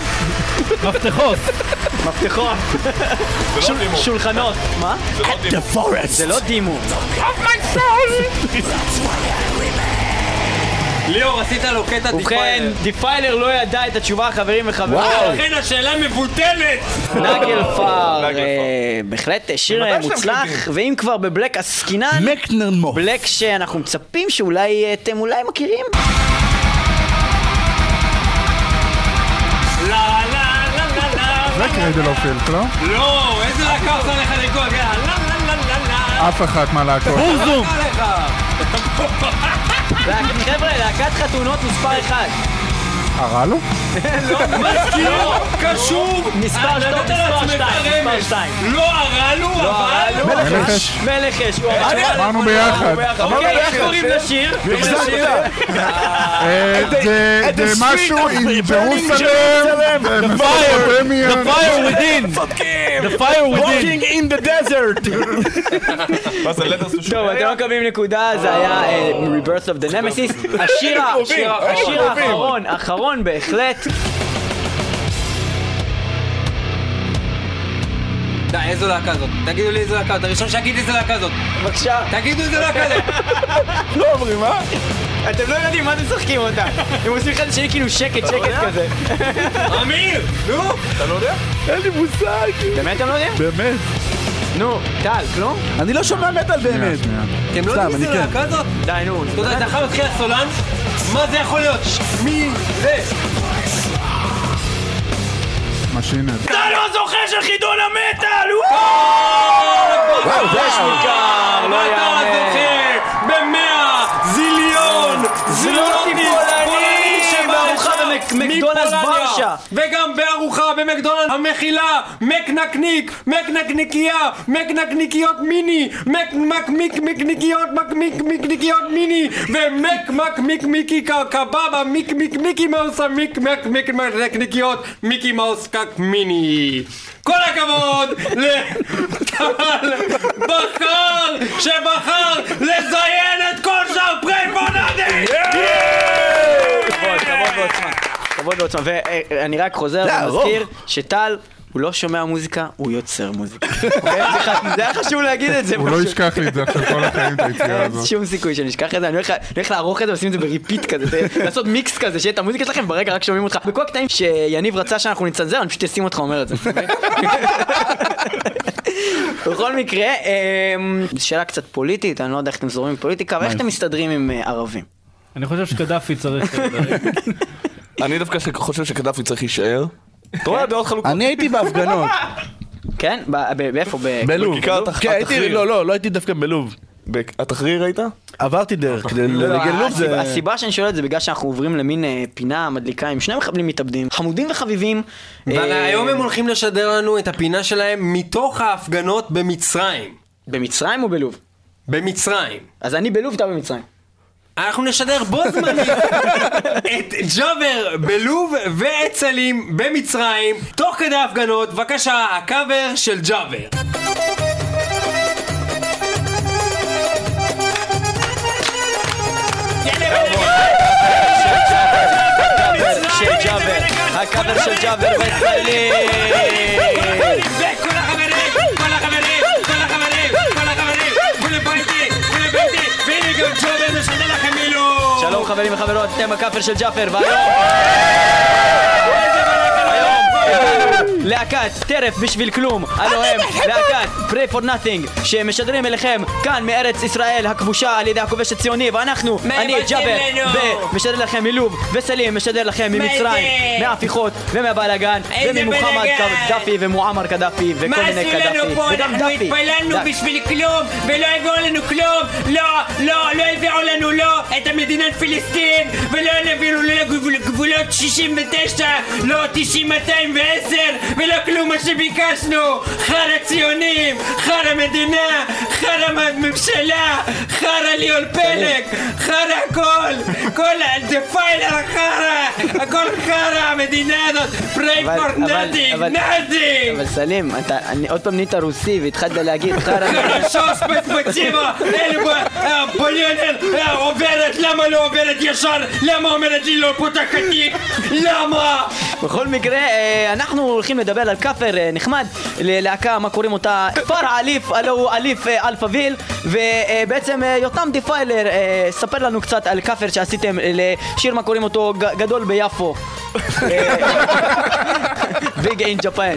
מפתחות! מפתחות. זה לא דימו. שולחנות. מה? זה לא דימו. זה לא דימו. ליאור, עשית לו קטע ובכן, דיפיילר. דיפיילר לא ידע את התשובה, חברים וחברות. לכן השאלה מבוטלת! נגל [laughs] פאר, אה, בהחלט שיר אה, שאתם מוצלח? ואם כבר בבלק עסקינן, מקנרמו. בלק שאנחנו מצפים שאולי אה, אתם אולי מכירים? זה קרדל אוף פילד, לא? לא, איזה להקה עושה לך לקרוא? לה לה לה לה לה אף אחת מהלהקות. בוזום! עליך. [laughs] חבר'ה, להקת חתונות מספר 1. הרע לו? מזכיר, קשור. מספר אה, שתיים, מספר לעצמך שתיים, מספר רמז. שתיים. לא הרעלו, אבל... מלך אש. מלך אש. אמרנו ביחד. אוקיי, איך קוראים לשיר? [laughs] אה, זה- זה משהו עם [laughs] ג'רוסלם, The fire within! The fire within! in the desert. [laughs] טוב, אתם לא מקבלים נקודה, זה היה אה, Rebirth of the Nemesis. השיר ה- השיר ה- השיר האחרון, האחרון בהחלט. די, איזו להקה זאת? תגידו לי איזו להקה, אתה הראשון שיגיד איזו להקה זאת. בבקשה. תגידו איזו להקה זאת. לא אומרים, מה? אתם לא יודעים מה אתם משחקים אותה. הם עושים אחד לשני כאילו שקט, שקט כזה. אמיר! נו! אין לי מושג. באמת אתם לא יודעים? באמת. נו, טל, כלום? אני לא שומע מטאל באמת. אתם לא יודעים אני כן. להקה זאת? די, נו. אתה יודע, אתה יכול להתחיל הסולן? מה זה יכול להיות? מי זה? משינד. טל הוא הזוכה של חידון המטאל! וואו, זה ניכר, לא אתה יאמן. מקדונלדס. ורשה. וגם בארוחה במקדונלדס המכילה מקנקניק, מקנקניקיה, מקנקניקיות מיני, מקמק מקניקיות מקמיק מקניקיות מיני ומק מק מיק מיקי קבבה מיק מיק מיקי מאוס המיק מק מיק מקניקיות מיקי מאוס קק מיני כל הכבוד לטל בחר שבחר לזיין את כל שאר פריי פונאדי! כבוד, כבוד ועוצמה. כבוד ועוצמה. ואני רק חוזר ומזכיר שטל... הוא לא שומע מוזיקה, הוא יוצר מוזיקה. אוקיי? זה היה חשוב להגיד את זה. הוא לא. ישכח לי את זה עכשיו כל החיים, את היציאה הזאת. שום סיכוי שאני אשכח את זה, אני הולך לערוך את זה ולשים את זה ב repeat כזה, לעשות מיקס כזה, שיהיה את המוזיקה שלכם ברגע רק שומעים אותך. בכל הקטעים שיניב רצה שאנחנו נצנזר, אני פשוט אשים אותך אומר את זה. [laughs] בכל מקרה, אמ, שאלה קצת פוליטית, אני לא יודע איך אתם זורמים בפוליטיקה, אבל איך אתם מסתדרים עם אה, ערבים? אני חושב שקדאפי צריך... [laughs] אני דווקא חושב שקדאפי צריך להישאר. אתה רואה, דעות חלוקות. אני הייתי בהפגנות, כן? ב- ב- באיפה? ב- בלוב. כן, הייתי. לא, לא, לא הייתי דווקא בלוב. התחריר היית? עברתי דרך, כדי לא, לנגן לוב הסיבה- זה... הסיבה שאני שואל את זה בגלל שאנחנו עוברים למין אה, פינה מדליקה עם שני מחבלים מתאבדים, חמודים וחביבים. והיום אה, הם הולכים לשדר לנו את הפינה שלהם מתוך ההפגנות במצרים. במצרים או בלוב? במצרים. אז אני בלוב, אתה במצרים. אנחנו נשדר בו זמנית את ג'אבר בלוב ואת סלים במצרים, תוך כדי ההפגנות, בבקשה, הקאבר של ג'אבר. של ג'אבר, הקאבר של ג'אבר וסלים. חברים וחברות, אתם הקאפר של ג'אפר, והיום... להקת טרף בשביל כלום, הלו הם להקת Prey for Nothing שמשדרים אליכם כאן מארץ ישראל הכבושה על ידי הכובש הציוני ואנחנו, אני ג'אבר? ומשדר לכם מלוב וסלים משדר לכם ממצרים? מההפיכות ומהבלאגן וממוחמד? קדאפי ומועמר קדאפי וכל מיני קדאפי? וגם אנחנו דאפי. התפללנו דאפי. בשביל כלום ולא הביאו לנו כלום לא, לא, לא, לא הביאו לנו לא את המדינת פלסטין ולא הביאו לנו גבולות 69 לא 90 210 ולא כלום מה שביקשנו! חרא ציונים! חרא מדינה! חרא ממשלה! חרא ליאון פלג! חרא הכל! כל הדפיילר החרא! הכל חרא המדינה הזאת! פריי פור נאדינג! נאדינג! אבל סלים, אתה עוד פעם נהיית רוסי והתחלת להגיד חרא... [laughs] חרא שוס חרשו ספציבה! בליונר עוברת! למה לא עוברת ישר? למה אומרת לי לא פותחתי? למה? בכל מקרה, אה, אנחנו הולכים לדבר על כאפר אה, נחמד ללהקה, מה קוראים אותה? כפר עליף, הלו הוא עליף אה, Alphaville ובעצם אה, יותם Defiler, ספר לנו קצת על כאפר שעשיתם לשיר, מה קוראים אותו? גדול ביפו [laughs] Big in Japan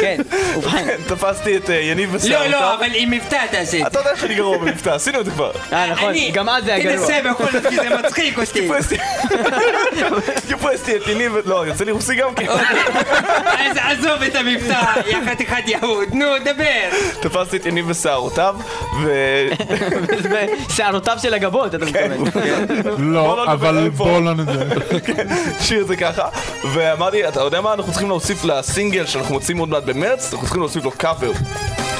כן, ובכן תפסתי את אה, יניב לא, ושערותיו. לא, אבל עם מבטא תעשה את אתה יודע שאני גרוע במבטא, עשינו את זה כבר. אה נכון, אני- גם אז זה היה גרוע תנסה בכל זאת, כי זה מצחיק [laughs] אותי. טיפסתי, [laughs] טיפסתי את יניב, לא, יוצא לי רוסי גם כן. אז עזוב את המבטא, יא חתיכת יהוד, נו, דבר. תפסתי את יניב ושערותיו, ו... [laughs] שערותיו של הגבות, אתה מתכוון בוא לא, לא נדבר אבל. בוא לא נדבר. שיר זה ככה, ואמרתי, אתה יודע מה אנחנו צריכים להוסיף לסינגל שאנחנו מוצאים עוד מעט במרץ? אנחנו צריכים להוסיף לו קאבר.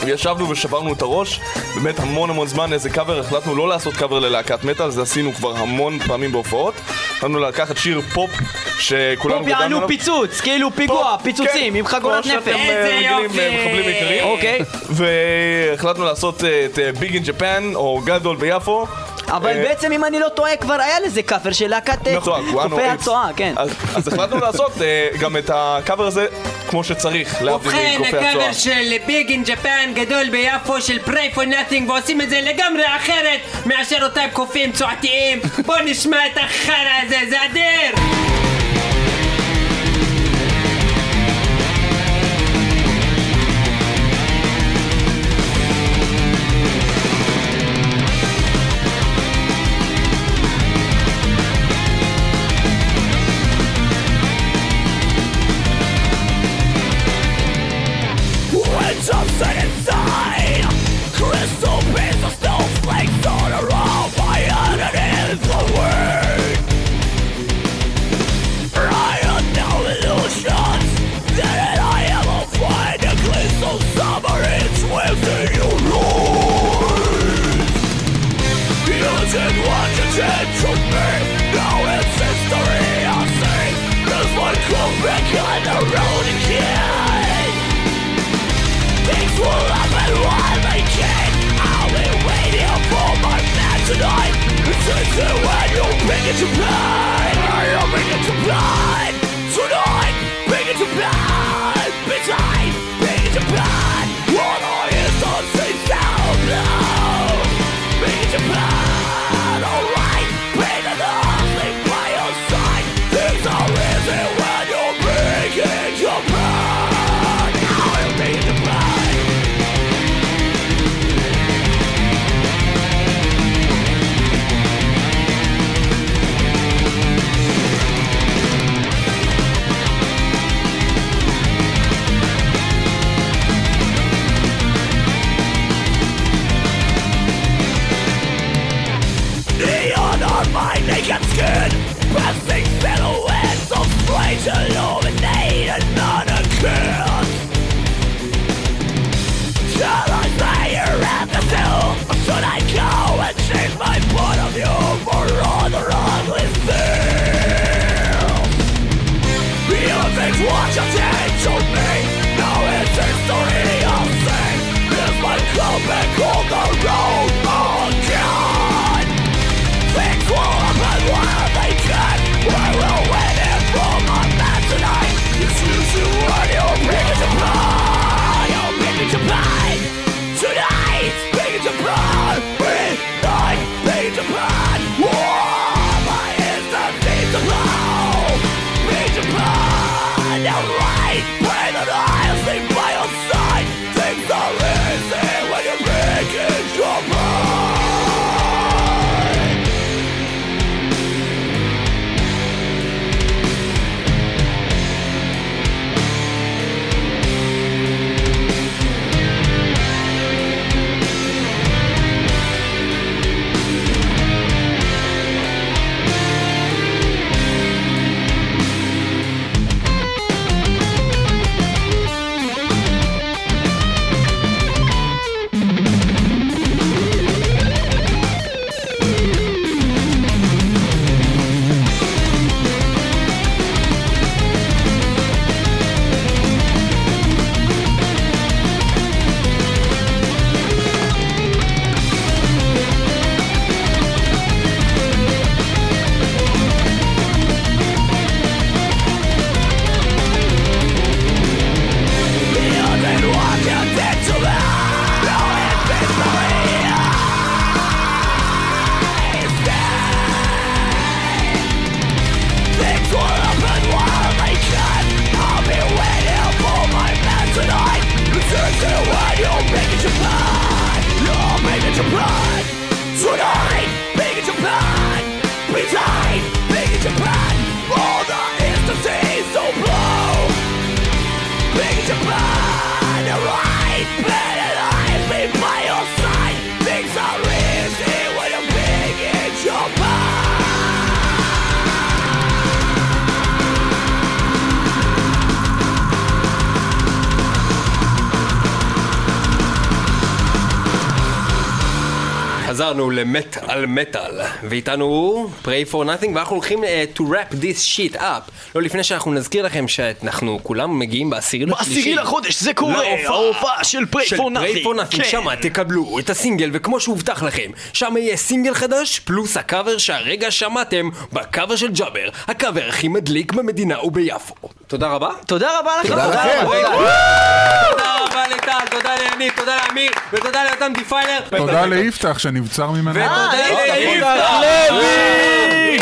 וישבנו ושברנו את הראש, באמת המון המון זמן איזה קאבר, החלטנו לא לעשות קאבר ללהקת מטאל, זה עשינו כבר המון פעמים בהופעות. החלטנו לקחת שיר פופ, שכולנו פופ יענו פיצוץ, כאילו פיגוע, פופ, פיצוצים כן, עם חגורת כמו נפץ שאתם, אה, איזה רגילים, יופי. אה, מחבלים יקרים. אוקיי והחלטנו לעשות אה, את Big in Japan, או גדול ביפו. אבל אה, בעצם אם אני לא טועה כבר היה לזה כאפר של להקת אה, נכון. הצואה, כן. אז, החלטנו לעשות אה, גם את הקאבר הזה כמו שצריך, להבדיל ובכן, מקופי הצואה. הקאבר של Big in Japan גדול ביפו של Prey for Nothing ועושים את זה לגמרי אחרת מאשר אותם קופים צועתיים בוא נשמע את החרא הזה, זה אדיר! חזרנו למט על מטאל, ואיתנו Prey for Nothing, ואנחנו הולכים uh, to wrap this shit up. לא לפני שאנחנו נזכיר לכם שאנחנו כולם מגיעים בעשירי לשלישי. בעשירי לחודש זה קורה, ההופעה של Prey של for Prey Nothing. for nothing, כן. שמה תקבלו את הסינגל, וכמו שהובטח לכם, שם יהיה סינגל חדש, פלוס הקאבר שהרגע שמעתם בקאבר של ג'אבר, הקאבר הכי מדליק במדינה וביפו. תודה רבה. תודה רבה. תודה לכם. תודה רבה לטל, תודה ליניב, תודה לאמיר, ותודה ליותם Defiler. תודה ליפתח שנבצר ממנו. ותודה יפתח לוי!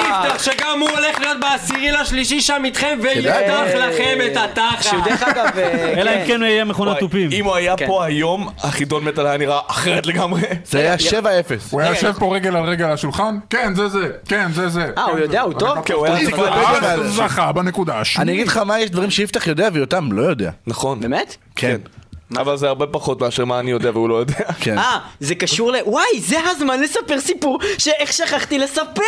יפתח שגם הוא הולך להיות בעשירי לשלישי שם איתכם ויפתח לכם את התחת. שהוא דרך אגב, אה, אלא כן. אם כן יהיה מכונת תופים. אם הוא היה כן. פה היום, החידון מטאל היה נראה אחרת לגמרי. זה היה 7-0. הוא היה יושב פה רגל על רגל על השולחן? כן, זה זה. כן, זה זה. אה, הוא כן, יודע. הוא טוב? כן, הוא היה אה, זכה בנקודה אני השנייה. אגיד לך מה, יש דברים שיפתח יודע ויותם לא יודע. נכון. באמת? כן. אבל זה הרבה פחות מאשר מה אני יודע והוא לא יודע. [laughs] כן. אה, זה קשור ל... וואי, זה הזמן לספר סיפור שאיך שכחתי לספר!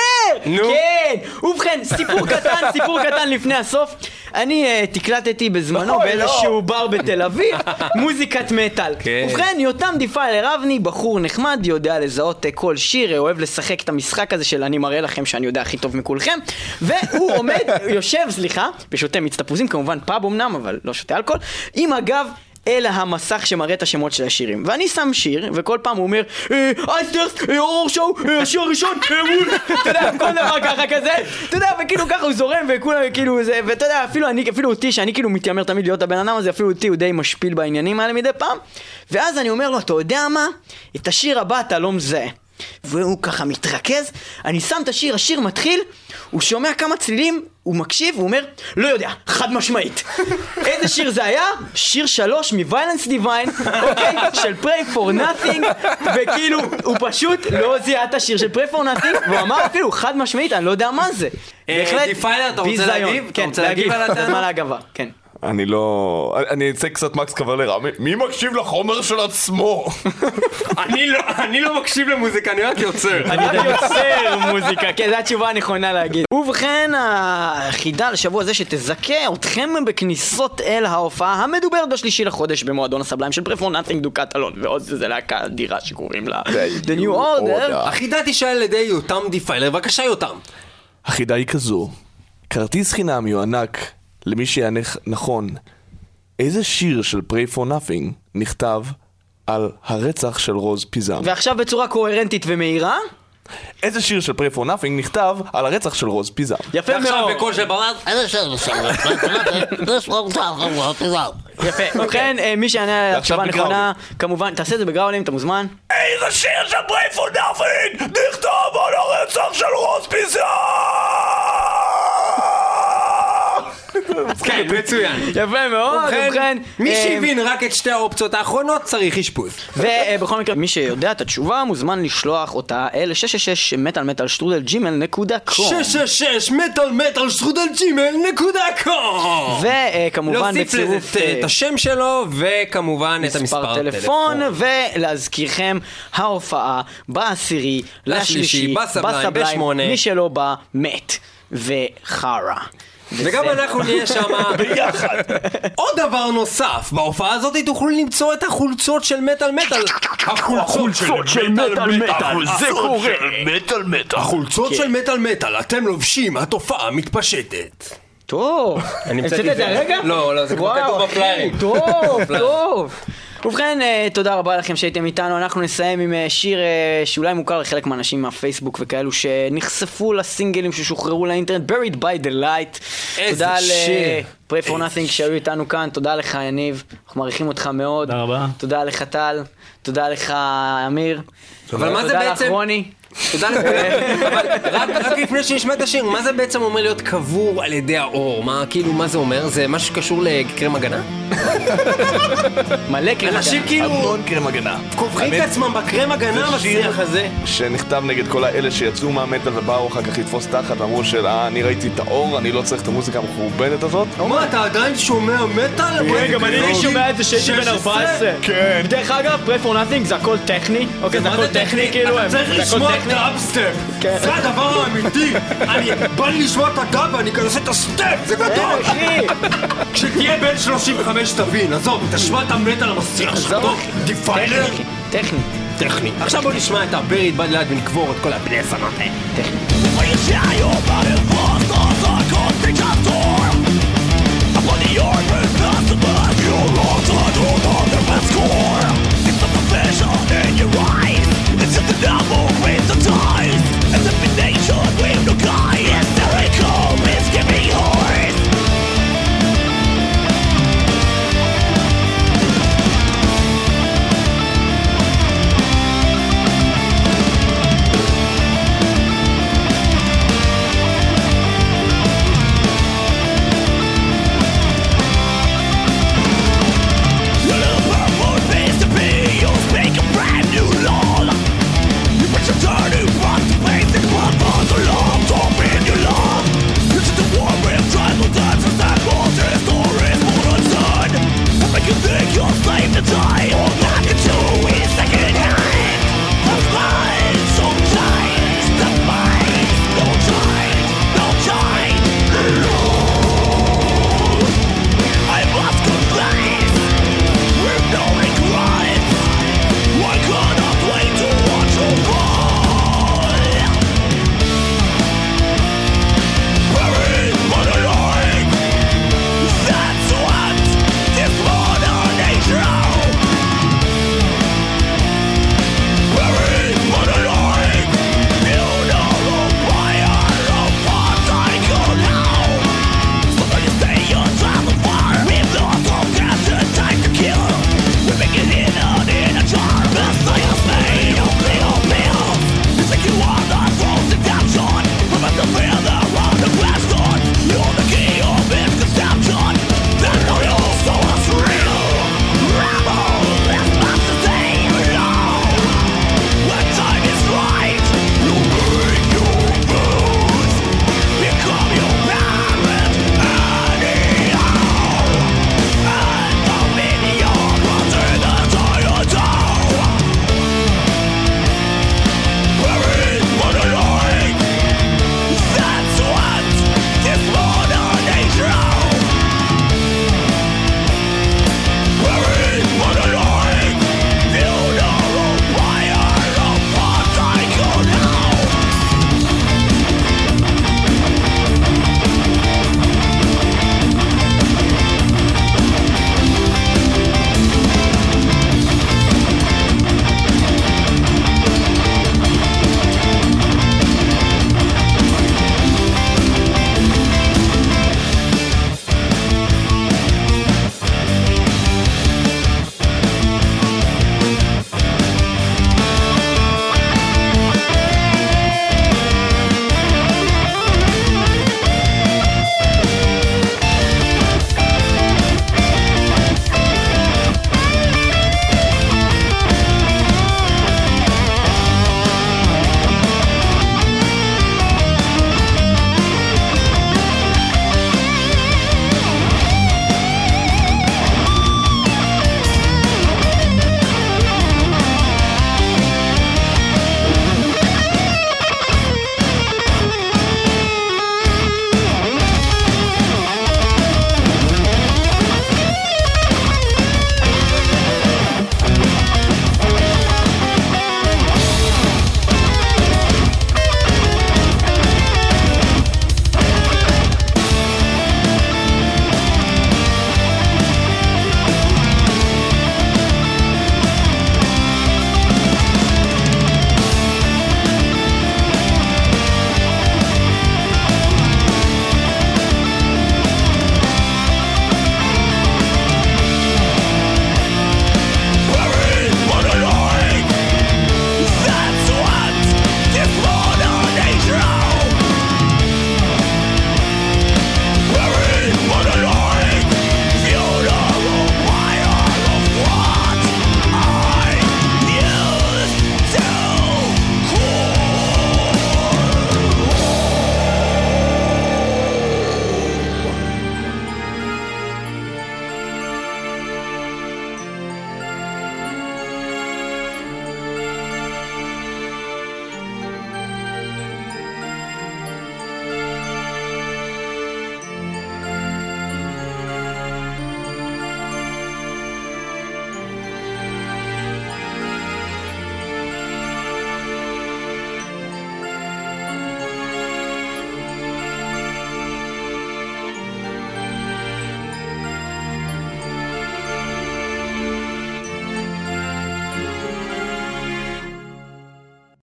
נו. כן! ובכן, סיפור קטן, סיפור קטן לפני הסוף. אני אה, תקלטתי בזמנו אוי, באיזשהו בר בתל אביב, מוזיקת מטאל. כן. ובכן, יותם Defiler אבני, בחור נחמד, יודע לזהות אה, כל שיר, אה, אוהב לשחק את המשחק הזה של אני מראה לכם שאני יודע הכי טוב מכולכם. והוא עומד, [laughs] יושב, סליחה, ושותה מיץ תפוזים, כמובן פאב אמנם, אבל לא שותה אלכוהול, עם הגב אל המסך שמראה את השמות של השירים. ואני שם שיר, וכל פעם הוא אומר, "אה, אייסטרס, אה, אור שואו, אה, השיר הראשון, אה, וול", [laughs] אתה יודע, כל דבר ככה כזה, אתה יודע, וכאילו ככה הוא זורם, וכולם כאילו זה, ואתה יודע, אפילו אני, אפילו אותי, שאני כאילו מתיימר תמיד להיות הבן אדם הזה, אפילו אותי הוא די משפיל בעניינים האלה מדי פעם, ואז אני אומר לו, אתה יודע מה? את השיר הבא אתה לא מזהה. והוא ככה מתרכז, אני שם את השיר, השיר מתחיל, הוא שומע כמה צלילים, הוא מקשיב, הוא אומר, לא יודע, חד משמעית. [laughs] איזה שיר זה היה? שיר שלוש מ Violence Divine, אוקיי? של Prey for Nothing, וכאילו, הוא פשוט לא זיהה את השיר של Prey for Nothing, והוא אמר אפילו חד משמעית, אני לא יודע מה זה. אה, בהחלט, Defiler, אתה רוצה ביזיון. להגיב? אתה כן, רוצה להגיב על זה הטענה? זמן להגבה, כן. אני לא... אני אצא קצת מקס קוולרה. מי- מי מקשיב לחומר של עצמו? [laughs] אני לא- אני לא מקשיב למוזיקה, אני רק יוצר. [laughs] אני רק יוצר מוזיקה, כן, זו התשובה הנכונה להגיד. ובכן, החידה לשבוע זה שתזכה אתכם בכניסות אל ההופעה המדוברת בשלישי לחודש במועדון ה Sublime של Prey for Nothing Dukatalon, ועוד איזה להקה אדירה שקוראים לה The New Order. החידה תשאל על ידי יותם Defiler, בבקשה יותם. החידה היא כזו, כרטיס חינם יוענק למי שיענה נכון איזה שיר של Prey for Nothing נכתב על הרצח של רוז פיזם. ועכשיו בצורה קוהרנטית ומהירה, איזה שיר של Pray for Nothing נכתב על הרצח של רוז פיזם. יפה ועכשיו מאוד. בקול של ברד. איזה שם שם יפה. ובכן, אה, מי שיענה על ועכשיו התשובה הנכונה. כמובן, תעשה את זה בגראולים, אתה מוזמן. איזה שיר של Pray for Nothing נכתב על הרצח של רוז פיזם כן, מצוין. יפה מאוד, ובכן, מי אה, שהבין רק את שתי האופציות האחרונות צריך אשפוז. ובכל מקרה, מי שיודע את התשובה, מוזמן לשלוח אותה אל 666 מטאל מטאל שטרודל ג'ימל נקודה קום. 666 מטאל מטאל שטרודל ג'ימל נקודה קום. וכמובן להוסיף בצירוף לזה את- אה, את השם שלו, וכמובן את מספר המספר טלפון, ולהזכירכם, ההופעה בעשירי, לשלישי, בסבליים, בשמונה. מי שלא בא, מת וחרא. וגם אנחנו נהיה שם [laughs] ביחד. עוד דבר נוסף, בהופעה הזאת תוכלו למצוא את החולצות של מטאל מטאל. החולצות של מטאל מטאל, זה קורה. מטאל מטאל החולצות של מטאל מטאל, אתם לובשים, התופעה מתפשטת. טוב, אני המצאת את זה הרגע? לא, לא, זה כבר כתוב בפליירים. טוב, טוב. ובכן, אה, תודה רבה לכם שהייתם איתנו, אנחנו נסיים עם אה, שיר אה, שאולי מוכר לחלק מהאנשים מהפייסבוק וכאלו שנחשפו לסינגלים ששוחררו לאינטרנט, Buried by the Light. איזה תודה שיר. ל-Pray for Nothing שהיו איתנו כאן, תודה לך יניב, אנחנו מעריכים אותך מאוד. תודה רבה. תודה לך טל, תודה לך אמיר. אבל מה זה תודה בעצם- לך רוני. תודה לכולם. אבל רק לפני שנשמע את השיר, מה זה בעצם אומר להיות קבור על ידי האור? מה, כאילו, מה זה אומר? זה משהו שקשור לקרם הגנה? מלא קרם אנשים כאילו המון קרם הגנה. קוברים את עצמם בקרם הגנה זה שיר המסריח הזה. שנכתב נגד כל האלה שיצאו מהמטאל ובאו אחר כך לתפוס תחת ואמרו של אה, אני ראיתי את האור, אני לא צריך את המוזיקה המחורבנת הזאת. מה, אתה עדיין שומע מטאל? כן, גם אני שומע את זה שהייתי בן 14. כן. דרך אגב, Prey for Nothing זה הכל טכני, אוקיי, זה הכל טכני כאילו, אתה צריך זה הכל לשמוע טכני. דאבסטפ. כן. זה הדבר האמיתי. אני בא לי לשמוע את הדאב ואני כזה עושה את הסטפ, זה גדול. אחי, כשתהיה בן 35 תבין, עזוב, תשמע את המטאל המסריח שלך. טוב, Defiler. טכני, טכני. עכשיו בוא נשמע את הבריד בד ליד ונקבור את כל הבני זונות האלה. טכני. Share your body across the Upon the earth with past above your wrongs the double with the tide As if in nature with no